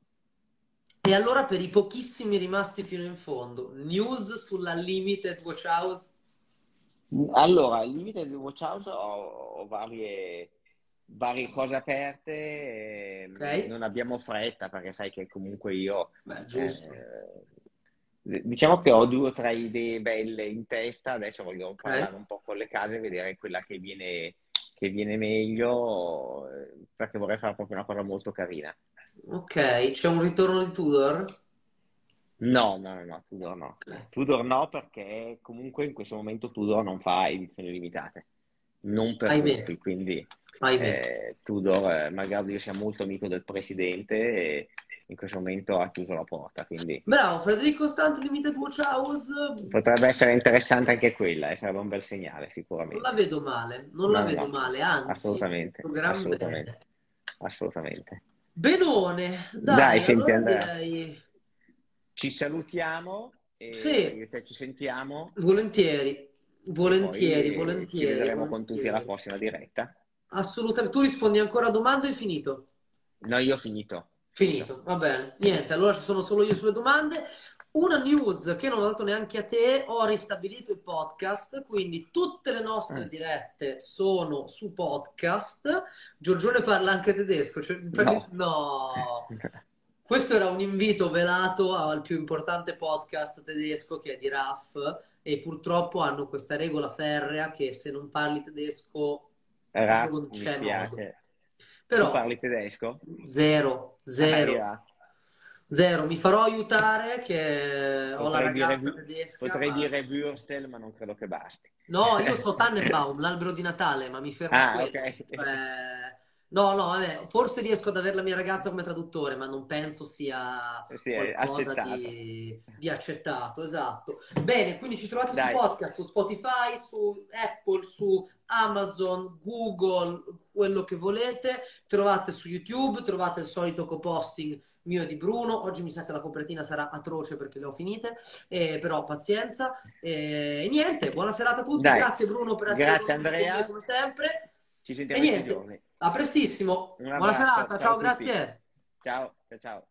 [SPEAKER 1] E allora per i pochissimi rimasti fino in fondo, news sulla Limited Watch House?
[SPEAKER 2] Allora, al limite del Watch House ho, ho varie, varie cose aperte, ehm,
[SPEAKER 1] Ok?
[SPEAKER 2] non abbiamo fretta perché sai che comunque io,
[SPEAKER 1] Beh, giusto.
[SPEAKER 2] eh, diciamo che ho due o tre idee belle in testa, adesso voglio
[SPEAKER 1] Ok?
[SPEAKER 2] parlare un po' con le case e vedere quella che viene, che viene meglio, eh, perché vorrei fare proprio una cosa molto carina.
[SPEAKER 1] Ok, c'è un ritorno di Tudor?
[SPEAKER 2] No, no, no, no, Tudor no.
[SPEAKER 1] Ok.
[SPEAKER 2] Tudor no perché comunque in questo momento Tudor non fa edizioni limitate, non per
[SPEAKER 1] Ahimè,
[SPEAKER 2] tutti, quindi eh, Tudor, eh, malgrado io sia molto amico del presidente, eh, in questo momento ha chiuso la porta, quindi
[SPEAKER 1] Bravo, Federico Stanzi Limited Watch House,
[SPEAKER 2] potrebbe essere interessante anche quella, e sarebbe un bel segnale
[SPEAKER 1] non la
[SPEAKER 2] sicuramente.
[SPEAKER 1] vedo male, non la
[SPEAKER 2] No,
[SPEAKER 1] vedo
[SPEAKER 2] no,
[SPEAKER 1] male, anzi,
[SPEAKER 2] assolutamente, assolutamente, assolutamente.
[SPEAKER 1] Benone,
[SPEAKER 2] Dai,
[SPEAKER 1] dai,
[SPEAKER 2] senti
[SPEAKER 1] allora direi
[SPEAKER 2] ci salutiamo e
[SPEAKER 1] sì,
[SPEAKER 2] io e te ci sentiamo
[SPEAKER 1] volentieri, volentieri,
[SPEAKER 2] poi ci
[SPEAKER 1] volentieri,
[SPEAKER 2] vedremo con tutti alla
[SPEAKER 1] volentieri.
[SPEAKER 2] prossima diretta.
[SPEAKER 1] Assolutamente. Tu rispondi ancora a domande o hai finito?
[SPEAKER 2] No, io ho finito, finito.
[SPEAKER 1] Finito, va bene. Niente, allora ci sono solo io sulle domande. Una news che non ho dato neanche a te, ho ristabilito il podcast, quindi tutte le nostre
[SPEAKER 2] Ah,
[SPEAKER 1] dirette sono su podcast. Giorgione parla anche tedesco, cioè,
[SPEAKER 2] no.
[SPEAKER 1] no. Questo era un invito velato al più importante podcast tedesco che è di RAF e purtroppo hanno questa regola ferrea che se non parli tedesco
[SPEAKER 2] Raf,
[SPEAKER 1] non
[SPEAKER 2] mi
[SPEAKER 1] c'è modo.
[SPEAKER 2] spiace. Tu
[SPEAKER 1] Però
[SPEAKER 2] parli tedesco?
[SPEAKER 1] zero, zero,
[SPEAKER 2] Ahia.
[SPEAKER 1] Zero. Mi farò aiutare che ho la
[SPEAKER 2] Potrei dire,
[SPEAKER 1] ragazza
[SPEAKER 2] Wü-
[SPEAKER 1] tedesca,
[SPEAKER 2] potrei
[SPEAKER 1] ma
[SPEAKER 2] dire Würstel, ma non credo che basti.
[SPEAKER 1] no, io so Tannenbaum, l'albero di Natale, ma mi fermo
[SPEAKER 2] Ah,
[SPEAKER 1] quello.
[SPEAKER 2] ok.
[SPEAKER 1] Cioè, No, no, vabbè, forse riesco ad avere la mia ragazza come traduttore, ma non penso sia
[SPEAKER 2] Sì,
[SPEAKER 1] qualcosa
[SPEAKER 2] accettato.
[SPEAKER 1] di, di accettato, esatto. Bene, quindi ci trovate su
[SPEAKER 2] Dai,
[SPEAKER 1] podcast, su Spotify, su Apple, su Amazon, Google, quello che volete. Trovate su YouTube, trovate il solito co-posting mio e di Bruno. Oggi mi sa che la copertina sarà atroce perché le ho finite, eh, però pazienza. E niente, buona serata a tutti.
[SPEAKER 2] dai.
[SPEAKER 1] Grazie Bruno per essere
[SPEAKER 2] Grazie Andrea.
[SPEAKER 1] come sempre.
[SPEAKER 2] Ci
[SPEAKER 1] E
[SPEAKER 2] sentiamo
[SPEAKER 1] niente,
[SPEAKER 2] giorni.
[SPEAKER 1] a prestissimo. Buona serata,
[SPEAKER 2] ciao
[SPEAKER 1] ciao,
[SPEAKER 2] tutti.
[SPEAKER 1] grazie.
[SPEAKER 2] Ciao, ciao, ciao.